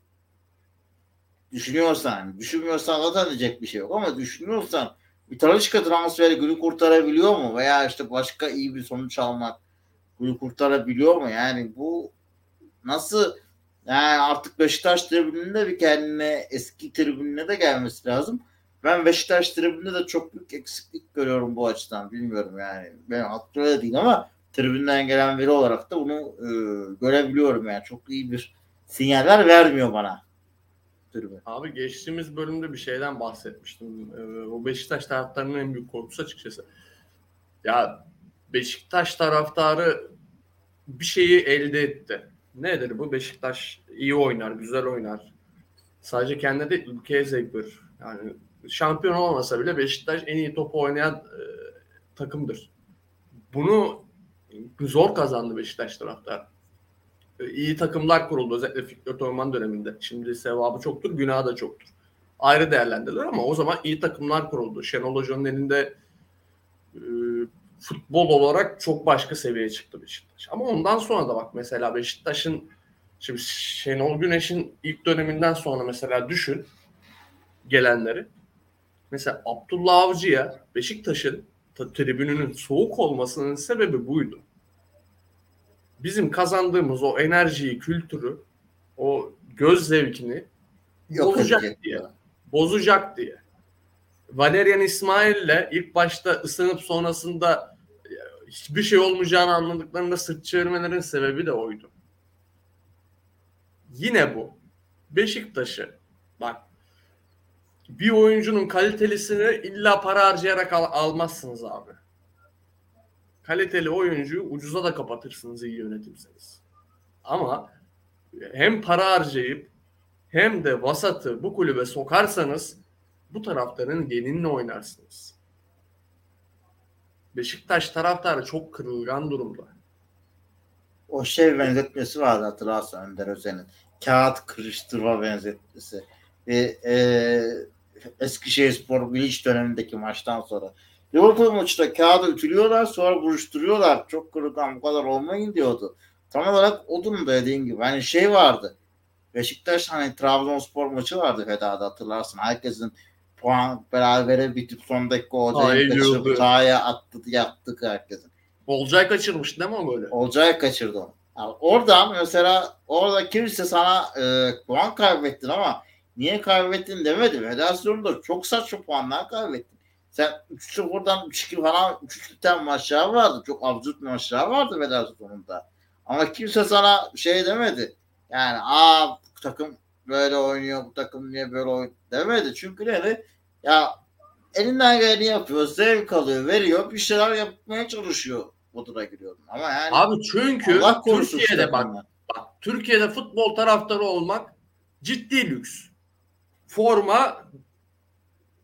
A: düşünüyorsan, düşünmüyorsan zaten diyecek bir şey yok ama düşünüyorsan bir Talişka transferi günü kurtarabiliyor mu? Veya işte başka iyi bir sonuç almak günü kurtarabiliyor mu? Yani bu nasıl yani artık Beşiktaş tribününde bir kendine eski tribününe de gelmesi lazım. Ben Beşiktaş tribününde de çok büyük eksiklik görüyorum bu açıdan. Bilmiyorum yani. Ben öyle değil ama tribünden gelen veri olarak da bunu e, görebiliyorum yani. Çok iyi bir sinyaller vermiyor bana tribün.
B: abi geçtiğimiz bölümde bir şeyden bahsetmiştim. Ee, o Beşiktaş taraftarının en büyük korkusu açıkçası. Ya Beşiktaş taraftarı bir şeyi elde etti. Nedir bu? Beşiktaş iyi oynar, güzel oynar. Sadece kendine ülkeye zevk verir. Yani şampiyon olmasa bile Beşiktaş en iyi topu oynayan e, takımdır. Bunu zor kazandı Beşiktaş taraftarı. E, İyi takımlar kuruldu özellikle Fikret Orman döneminde. Şimdi sevabı çoktur, günahı da çoktur. Ayrı değerlendirilir ama o zaman iyi takımlar kuruldu. Şenol Hoca'nın elinde e, futbol olarak çok başka seviyeye çıktı Beşiktaş. Ama ondan sonra da bak mesela Beşiktaş'ın şimdi Şenol Güneş'in ilk döneminden sonra mesela düşün gelenleri. Mesela Abdullah Avcı'ya Beşiktaş'ın ta- tribününün soğuk olmasının sebebi buydu. Bizim kazandığımız o enerjiyi, kültürü, o göz zevkini
A: Yok
B: bozacak
A: edecek
B: diye. Bozacak diye. Valerian İsmail'le ilk başta ısınıp sonrasında e, hiçbir şey olmayacağını anladıklarında sırt çevirmelerinin sebebi de oydu. Yine bu. Beşiktaş'ı bak bir oyuncunun kalitelisini illa para harcayarak al- almazsınız abi. Kaliteli oyuncuyu ucuza da kapatırsınız iyi yönetimseniz. Ama hem para harcayıp hem de vasatı bu kulübe sokarsanız bu taraftarın gelinle oynarsınız. Beşiktaş taraftarı çok kırılgan durumda.
A: O şey benzetmesi vardı hatırlarsan Önder Özen'in. Kağıt kırıştırma benzetmesi. Ve e, Eskişehir Spor Bilic dönemindeki maçtan sonra. Liverpool maçta kağıdı ütülüyorlar sonra buruşturuyorlar. Çok kırılgan bu kadar olmayın diyordu. Tam olarak o durumda dediğin gibi. Hani şey vardı. Beşiktaş hani Trabzonspor maçı vardı Feda'da hatırlarsın. Herkesin puan berabere bitip son dakika
B: Hayır,
A: kaçırıp sahaya attı yaktık herkesin.
B: Olcay kaçırmış değil mi o golü?
A: Olcay kaçırdı onu. Yani oradan mesela orada kimse sana e, puan kaybettin ama niye kaybettin demedi. Federasyonda çok saçma puanlar kaybettin. Sen 3-0'dan 3-2 falan 3-3'ten maçlar vardı. Çok absürt maçlar vardı federasyonunda. Ama kimse sana şey demedi. Yani aa bu takım böyle oynuyor, bu takım niye böyle oynuyor demedi. Çünkü ne? Ya elinden geleni yapıyor, zevk alıyor, veriyor, bir şeyler yapmaya çalışıyor moduna giriyorum. Ama yani
B: Abi çünkü Türkiye'de bak, bak Türkiye'de futbol taraftarı olmak ciddi lüks. Forma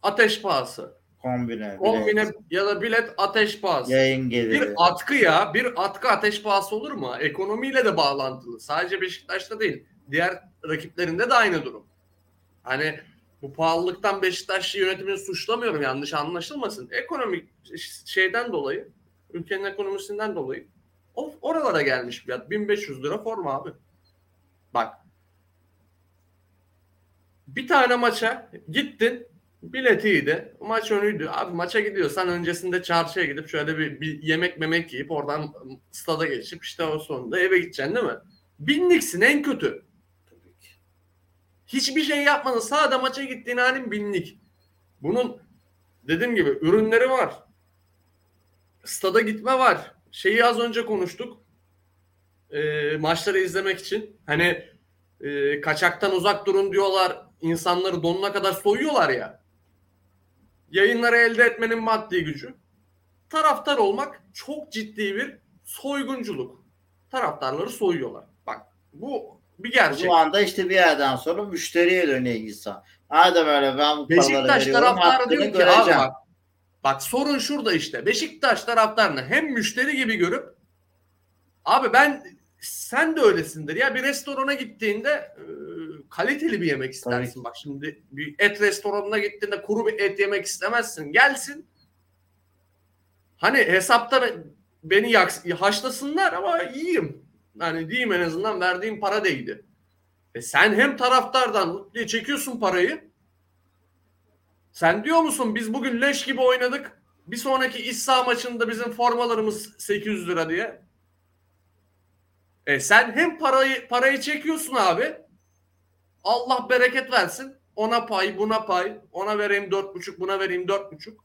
B: ateş pahası.
A: Kombine,
B: Kombine
A: bilet,
B: ya da bilet ateş pahası.
A: yayın geliri.
B: Bir atkı ya, bir atkı ateş pahası olur mu? Ekonomiyle de bağlantılı. Sadece Beşiktaş'ta değil, diğer rakiplerinde de aynı durum. Hani bu pahalılıktan Beşiktaş yönetimini suçlamıyorum yanlış anlaşılmasın. Ekonomik şeyden dolayı, ülkenin ekonomisinden dolayı o oralara gelmiş fiyat. 1500 lira forma abi. Bak. Bir tane maça gittin. Bilet iyiydi. Maç önüydü. Abi maça gidiyorsan öncesinde çarşıya gidip şöyle bir, bir yemek memek yiyip oradan stada geçip işte o sonunda eve gideceksin değil mi? Binliksin en kötü. Hiçbir şey yapmadın. Sadece maça gittiğin halin binlik. Bunun dediğim gibi ürünleri var. Stada gitme var. Şeyi az önce konuştuk. Ee, maçları izlemek için. Hani e, kaçaktan uzak durun diyorlar. İnsanları donuna kadar soyuyorlar ya. Yayınları elde etmenin maddi gücü. Taraftar olmak çok ciddi bir soygunculuk. Taraftarları soyuyorlar. Bak bu bir gerçek.
A: zaman da işte bir yerden sonra müşteriye dönüyor insan. Madem öyle ben bu
B: Beşiktaş taraftarı diyor ki
A: göreceğim.
B: abi bak, bak sorun şurada işte. Beşiktaş taraftarını hem müşteri gibi görüp abi ben sen de öylesindir ya bir restorana gittiğinde kaliteli bir yemek istersin. Bak şimdi bir et restoranına gittiğinde kuru bir et yemek istemezsin. Gelsin. Hani hesapta be- beni yaks- haşlasınlar ama yiyeyim. Hani diyeyim en azından verdiğim para değdi. E sen hem taraftardan diye çekiyorsun parayı. Sen diyor musun biz bugün leş gibi oynadık. Bir sonraki İssa maçında bizim formalarımız 800 lira diye. E sen hem parayı parayı çekiyorsun abi. Allah bereket versin. Ona pay, buna pay. Ona vereyim dört buçuk, buna vereyim dört buçuk.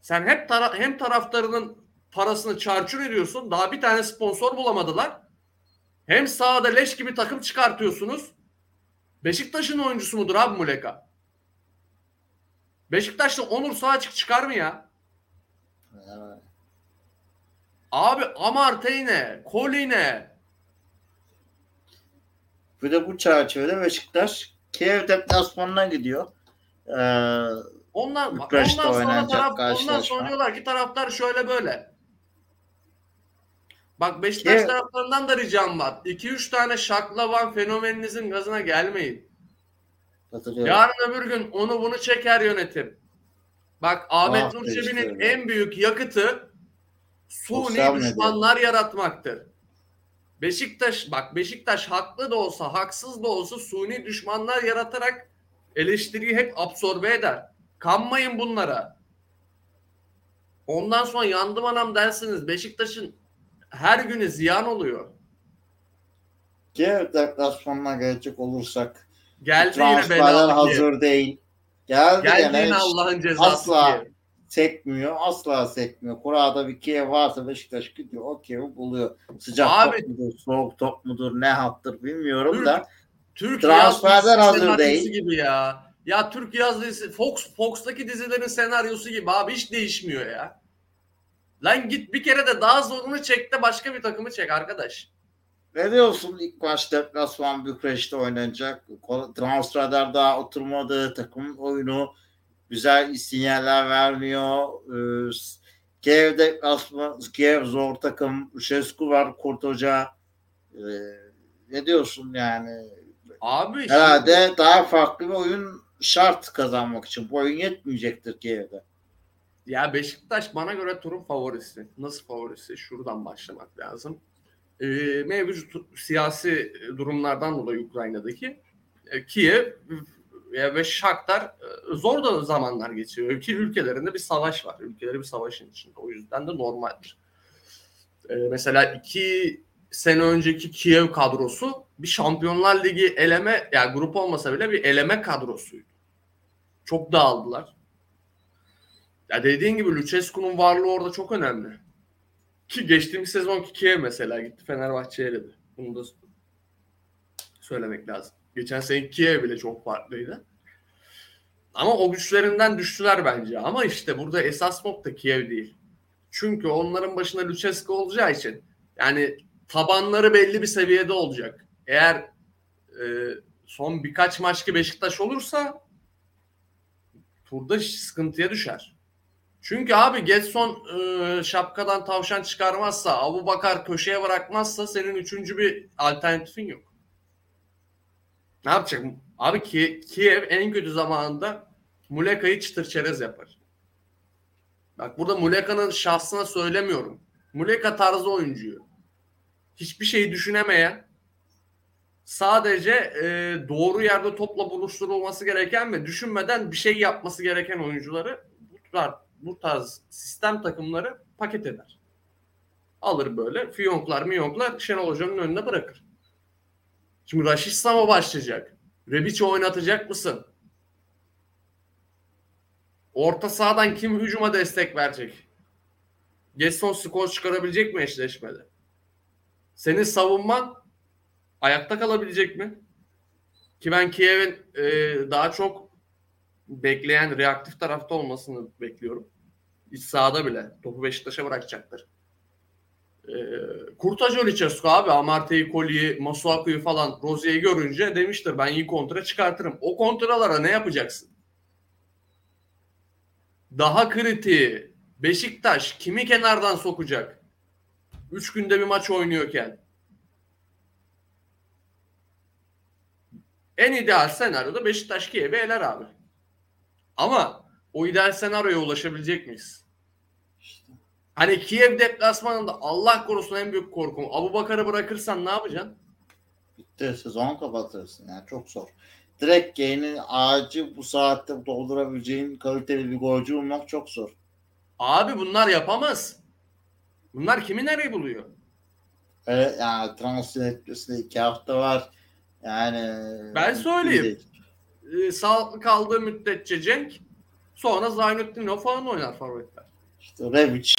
B: Sen hep tara- hem taraftarının parasını çarçur ediyorsun. Daha bir tane sponsor bulamadılar. Hem sahada leş gibi takım çıkartıyorsunuz. Beşiktaş'ın oyuncusu mudur abi Muleka? Beşiktaş'ta Onur sağ açık çıkar mı ya?
A: Evet.
B: Abi Amarteyne, Koline.
A: Bir de bu çerçevede Beşiktaş Kiev deplasmanına gidiyor. Ee,
B: Ondan,
A: Bükreş'te
B: ondan sonra taraf, ondan
A: karşılaşma.
B: sonra diyorlar ki taraftar şöyle böyle. Bak Beşiktaş
A: Ki-
B: taraftarından da ricam var. 2-3 tane şaklavan fenomeninizin gazına gelmeyin. Yarın öbür gün onu bunu çeker yönetim. Bak Ahmet
A: Ah,
B: Nur Çebi'nin en büyük yakıtı suni düşmanlar yaratmaktır. Beşiktaş bak Beşiktaş haklı da olsa haksız da olsa suni düşmanlar yaratarak eleştiriyi hep absorbe eder. Kanmayın bunlara. Ondan sonra yandım anam dersiniz. Beşiktaş'ın her günü ziyan oluyor.
A: Kiev deplasmanına gelecek olursak
B: Geldi yine hazır.
A: değil. Geldi,
B: Geldi yine Allah'ın cezası
A: asla
B: diye.
A: Sekmiyor. Asla sekmiyor. Kurada bir Kiev varsa Beşiktaş gidiyor. O Kiev'i buluyor. Sıcak
B: Abi-
A: top mudur, soğuk top mudur, ne hattır bilmiyorum
B: Türk-
A: da.
B: Türk dizisi
A: hazır değil.
B: gibi ya. Ya Türk yaz dizisi Fox Fox'taki dizilerin senaryosu gibi abi hiç değişmiyor ya. Lan git bir kere de daha zorunu çek de başka bir takımı çek arkadaş.
A: Ne diyorsun ilk maç deplasman Bükreş'te oynanacak. Transferler daha oturmadı. Takımın oyunu güzel sinyaller vermiyor. Ee, Kiev deplasman, Kiev zor takım. Şesku var Kurt Hoca. Ee, ne diyorsun yani?
B: Abi
A: Herhalde
B: şimdi-
A: daha farklı bir oyun şart kazanmak için. Bu oyun yetmeyecektir Kiev'de.
B: Ya Beşiktaş bana göre turun favorisi. Nasıl favorisi? Şuradan başlamak lazım. Ee, mevcut siyasi durumlardan dolayı Ukrayna'daki e, Kiev ve Shakhtar e, zor da zamanlar geçiyor. İki ülkelerinde bir savaş var. Ülkeleri bir savaşın içinde. O yüzden de normaldir. E, mesela iki sene önceki Kiev kadrosu bir Şampiyonlar Ligi eleme yani grup olmasa bile bir eleme kadrosuydu. Çok dağıldılar. Ya dediğin gibi Lucescu'nun varlığı orada çok önemli. Ki geçtiğimiz sezonki Kiev mesela gitti Fenerbahçe'ye eledi. Bunu da söylemek lazım. Geçen sene Kiev bile çok farklıydı. Ama o güçlerinden düştüler bence. Ama işte burada esas nokta Kiev değil. Çünkü onların başında Lucescu olacağı için yani tabanları belli bir seviyede olacak. Eğer e, son birkaç maç ki Beşiktaş olursa turda sıkıntıya düşer. Çünkü abi Getson e, şapkadan tavşan çıkarmazsa, Abu Bakar köşeye bırakmazsa senin üçüncü bir alternatifin yok. Ne yapacak? Abi Ki- Kiev en kötü zamanında Muleka'yı çıtır çerez yapar. Bak burada Muleka'nın şahsına söylemiyorum. Muleka tarzı oyuncuyu. Hiçbir şeyi düşünemeyen, sadece e, doğru yerde topla buluşturulması gereken ve düşünmeden bir şey yapması gereken oyuncuları bu tarz, bu tarz sistem takımları paket eder. Alır böyle fiyonklar miyonklar Şenol Hoca'nın önüne bırakır. Şimdi Raşit Sama başlayacak. Rebic'i oynatacak mısın? Orta sahadan kim hücuma destek verecek? Gesson skor çıkarabilecek mi eşleşmede? Senin savunman ayakta kalabilecek mi? Ki ben Kiev'in e, daha çok bekleyen reaktif tarafta olmasını bekliyorum. İç sahada bile. Topu Beşiktaş'a bırakacaktır. E, Kurtajo Lucescu abi Amartey'i, Koli'yi, Masuaku'yu falan Rozier'i görünce demiştir ben iyi kontra çıkartırım. O kontralara ne yapacaksın? Daha kritiği Beşiktaş kimi kenardan sokacak? Üç günde bir maç oynuyorken. En ideal senaryoda Beşiktaş Kiev'i eler abi. Ama o ideal senaryoya ulaşabilecek miyiz? Hani Kiev deplasmanında Allah korusun en büyük korkum. Abu Bakar'ı bırakırsan ne yapacaksın?
A: Bitti sezon kapatırsın yani çok zor. Direkt yayının ağacı bu saatte doldurabileceğin kaliteli bir golcü bulmak çok zor.
B: Abi bunlar yapamaz. Bunlar kimi nereye buluyor?
A: Evet yani transfer etmesine iki hafta var. Yani
B: Ben söyleyeyim. Ee, sağlıklı kaldığı müddetçe Cenk sonra Zaynettinov falan oynar forvetler.
A: İşte Rebic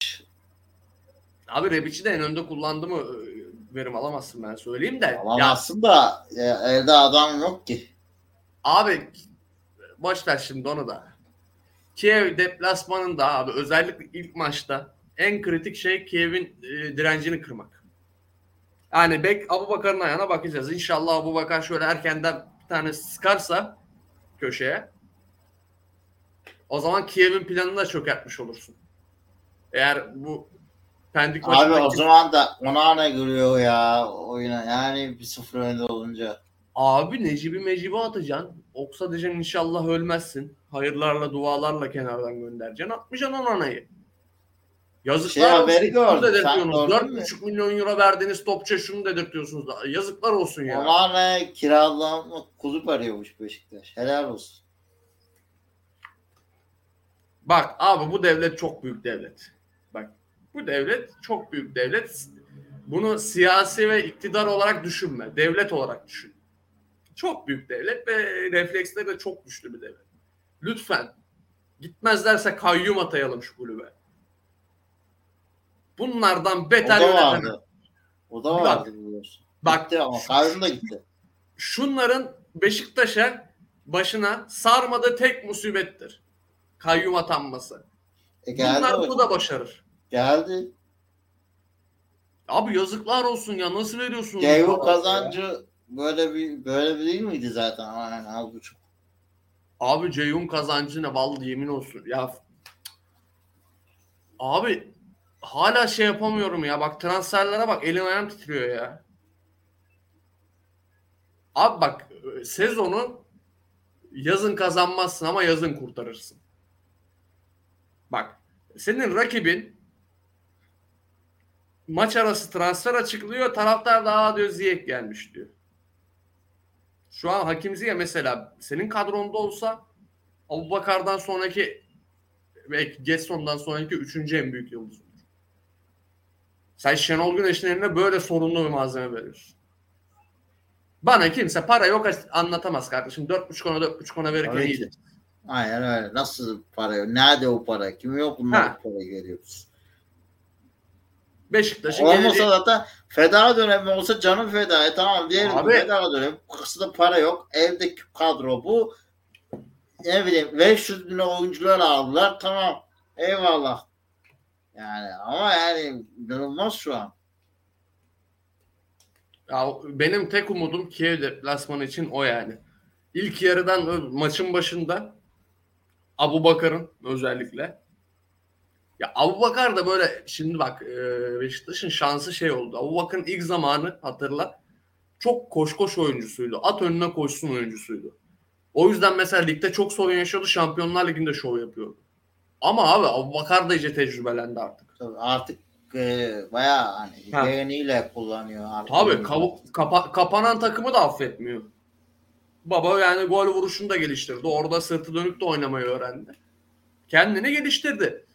B: Abi Rebic'i de en önde kullandı mı e, verim alamazsın ben söyleyeyim de. Ya,
A: alamazsın da ya, elde adam yok ki.
B: abi boş ver şimdi onu da. Kiev deplasmanında abi özellikle ilk maçta en kritik şey Kiev'in e, direncini kırmak. Yani bek Abu Bakar'ın ayağına bakacağız. İnşallah Abu Bakar şöyle erkenden bir tane sıkarsa köşeye o zaman Kiev'in planını da çökertmiş olursun. Eğer bu Pendik
A: Abi o zaman da ona ne gülüyor ya oyuna yani bir sıfır önde olunca.
B: Abi Necip'i Mecip'i atacaksın. Oksa diyeceksin inşallah ölmezsin. Hayırlarla dualarla kenardan göndereceksin. Atmayacaksın onayı. Yazıklar
A: Şey
B: olsun.
A: haberi
B: Şunu
A: gördüm, sen
B: dedirtiyorsunuz.
A: gördün mü?
B: 4,5 milyon euro verdiğiniz topçuya şunu dedirtiyorsunuz. Da. Yazıklar olsun ya.
A: Ona ne kiralama kulüp arıyormuş Beşiktaş. Helal olsun.
B: Bak abi bu devlet çok büyük devlet. Bak bu devlet çok büyük devlet. Bunu siyasi ve iktidar olarak düşünme. Devlet olarak düşün. Çok büyük devlet ve refleksleri de çok güçlü bir devlet. Lütfen gitmezlerse kayyum atayalım şu kulübe. Bunlardan
A: O
B: beter
A: da
B: yönetemem.
A: vardı. O da
B: Bak,
A: vardı biliyorsun.
B: bak,
A: gitti ama kayyum da gitti.
B: Şunların Beşiktaş'a başına sarmadığı tek musibettir. Kayyum atanması.
A: E
B: Bunlar
A: o.
B: bunu da başarır.
A: Geldi.
B: Abi yazıklar olsun ya nasıl veriyorsun?
A: Ceyhun kazancı böyle bir böyle bir değil miydi zaten? Aynen az buçuk.
B: Abi Ceyhun kazancı ne vallahi yemin olsun. Ya abi hala şey yapamıyorum ya. Bak transferlere bak elim ayağım titriyor ya. Abi bak sezonu yazın kazanmazsın ama yazın kurtarırsın. Bak senin rakibin maç arası transfer açıklıyor. Taraftar daha diyor Ziyech gelmiş diyor. Şu an Hakim Ziyech mesela senin kadronda olsa Abu Bakar'dan sonraki belki Getson'dan sonraki üçüncü en büyük yıldız olur. Sen Şenol Güneş'in eline böyle sorunlu bir malzeme veriyorsun. Bana kimse para yok anlatamaz kardeşim. 4.5 ona 4.5 ona verirken iyiydi.
A: Aynen öyle. Nasıl para yok? Nerede o para? Kim yok bunlar para geliyoruz.
B: Beşiktaş'ın
A: Olmasa
B: geleceği...
A: zaten feda dönemi olsa canım feda. E tamam diyelim
B: Abi-
A: feda dönemi. Kısıda para yok. Evdeki kadro bu. Ne bileyim 500 bin oyuncular aldılar. Tamam. Eyvallah. Yani ama yani inanılmaz şu an.
B: Ya benim tek umudum Kiev deplasmanı için o yani. İlk yarıdan ö- maçın başında Abu Bakar'ın özellikle. Ya Abu Bakar da böyle şimdi bak e, Beşiktaş'ın şansı şey oldu. Abu Bakar'ın ilk zamanı hatırla çok koş koş oyuncusuydu. At önüne koşsun oyuncusuydu. O yüzden mesela ligde çok sorun yaşıyordu. Şampiyonlar Ligi'nde şov yapıyordu. Ama abi Abu Bakar da iyice tecrübelendi artık.
A: Tabii artık e, bayağı hani
B: Ha.
A: beğeniyle kullanıyor artık.
B: Tabii kavu- kapa- kapanan takımı da affetmiyor. Baba yani gol vuruşunu da geliştirdi. Orada sırtı dönük de oynamayı öğrendi. Kendini geliştirdi.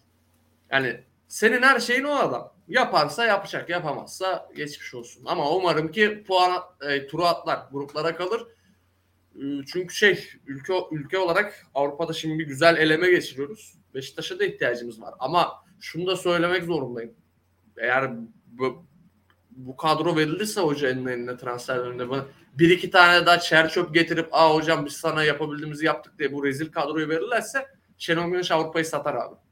B: Yani senin her şeyin o adam. Yaparsa yapacak, yapamazsa geçmiş olsun. Ama umarım ki puan e, turu atlar, gruplara kalır. E, çünkü şey ülke ülke olarak Avrupa'da şimdi bir güzel eleme geçiriyoruz. Beşiktaş'a da ihtiyacımız var. Ama şunu da söylemek zorundayım. Eğer bu, bu kadro verilirse hocanın eline transfer döneminde bana bir iki tane daha çer çöp getirip aa hocam biz sana yapabildiğimizi yaptık diye bu rezil kadroyu verirlerse Şenol Güneş Avrupa'yı satar abi.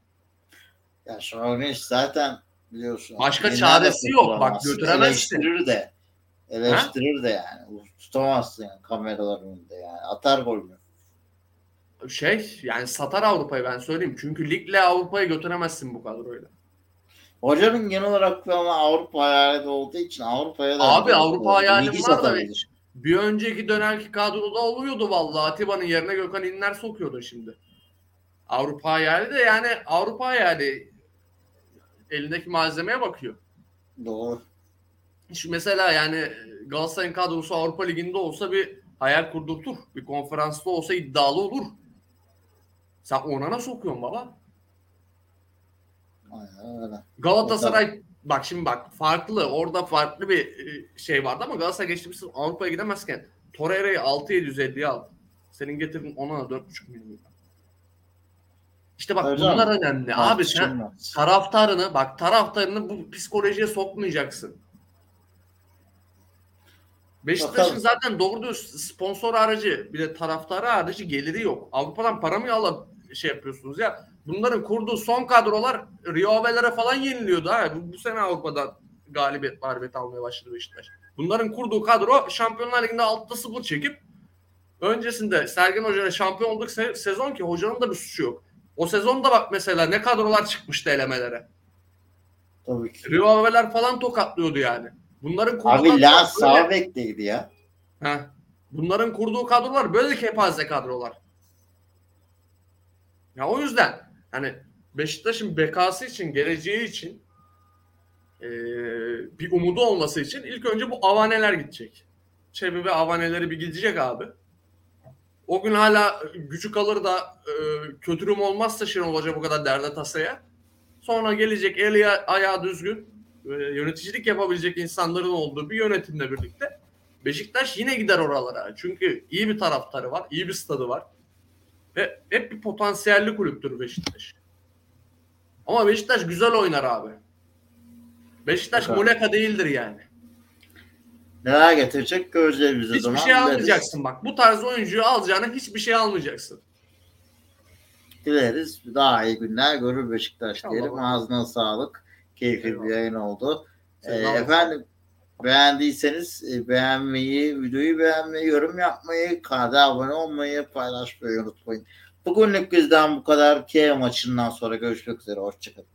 A: Ya Güneş zaten biliyorsun.
B: Başka çaresi yok. Bak, götüremezsin.
A: Eleştirir de. Eleştirir de yani. Tutamazsın yani kameralar önünde yani. Atar golünü.
B: Şey yani satar Avrupa'yı ben söyleyeyim. Çünkü ligle Avrupa'yı götüremezsin bu kadroyla.
A: Hocanın genel olarak ama Avrupa hayali de olduğu için Avrupa'ya da
B: Abi Avrupa hayalim var da. Bir önceki dönemki kadroda oluyordu vallahi. Atiba'nın yerine Gökhan İnler sokuyordu şimdi. Avrupa hayali de yani Avrupa hayali elindeki malzemeye bakıyor.
A: Doğru.
B: Şu mesela yani Galatasaray'ın kadrosu Avrupa Ligi'nde olsa bir hayal kurdurtur. Bir konferansta olsa iddialı olur. Sen ona nasıl sokuyorsun baba?
A: Aynen öyle.
B: Galatasaray bak şimdi bak farklı orada farklı bir e, şey vardı ama Galatasaray geçtiğimiz sezon Avrupa'ya gidemezken Torreira'yı 6750'ye aldı. Senin getirdin ona da 4,5 milyon. İşte bak
A: Hocam,
B: bunlar önemli. Abi sen
A: Tartışılmaz.
B: taraftarını bak taraftarını bu psikolojiye sokmayacaksın. Beşiktaş'ın zaten doğru düz sponsor aracı bir de taraftarı aracı geliri yok. Avrupa'dan para mı alıp şey yapıyorsunuz ya? Bunların kurduğu son kadrolar Rio Ave'lere falan yeniliyordu ha. Bu, bu sene Avrupa'da galibiyet mağlubiyet almaya başladı Beşiktaş. Bunların kurduğu kadro Şampiyonlar Ligi'nde 6'da 0 çekip öncesinde Sergen Hoca'yla şampiyon olduk se- sezon ki hocanın da bir suçu yok. O sezonda bak mesela ne kadrolar çıkmıştı elemelere.
A: Tabii ki.
B: Rio Ave'ler falan tokatlıyordu yani. Bunların
A: Abi
B: böyle-
A: sağ bekleydi ya.
B: Heh. Bunların kurduğu kadrolar böyle kepaze kadrolar. Ya o yüzden hani Beşiktaş'ın bekası için, geleceği için eee, bir umudu olması için ilk önce bu avaneler gidecek. Çebi ve avaneleri bir gidecek abi. O gün hala gücü kalır da e, kötürüm olmazsa Şenol Hoca bu kadar derde tasaya. Sonra gelecek eli ayağı düzgün e, yöneticilik yapabilecek insanların olduğu bir yönetimle birlikte Beşiktaş yine gider oralara. Çünkü iyi bir taraftarı var, iyi bir stadı var. Ve hep bir potansiyelli kulüptür Beşiktaş. Ama Beşiktaş güzel oynar abi. Beşiktaş muleka değildir yani.
A: Neler getirecek göreceğiz biz o
B: Hiçbir
A: zaman.
B: şey
A: Dileriz.
B: almayacaksın bak. Bu tarz oyuncuyu alacağına hiçbir şey almayacaksın.
A: Dileriz. Daha iyi günler görür Beşiktaş
B: İnşallah
A: diyelim. Ağzına sağlık. Keyifli
B: Eyvallah.
A: bir yayın oldu. Ee, efendim beğendiyseniz e, beğenmeyi, videoyu beğenmeyi, yorum yapmayı, kanala abone olmayı, paylaşmayı unutmayın. Bugünlük bizden bu kadar. Kiev maçından sonra görüşmek üzere. Hoşçakalın.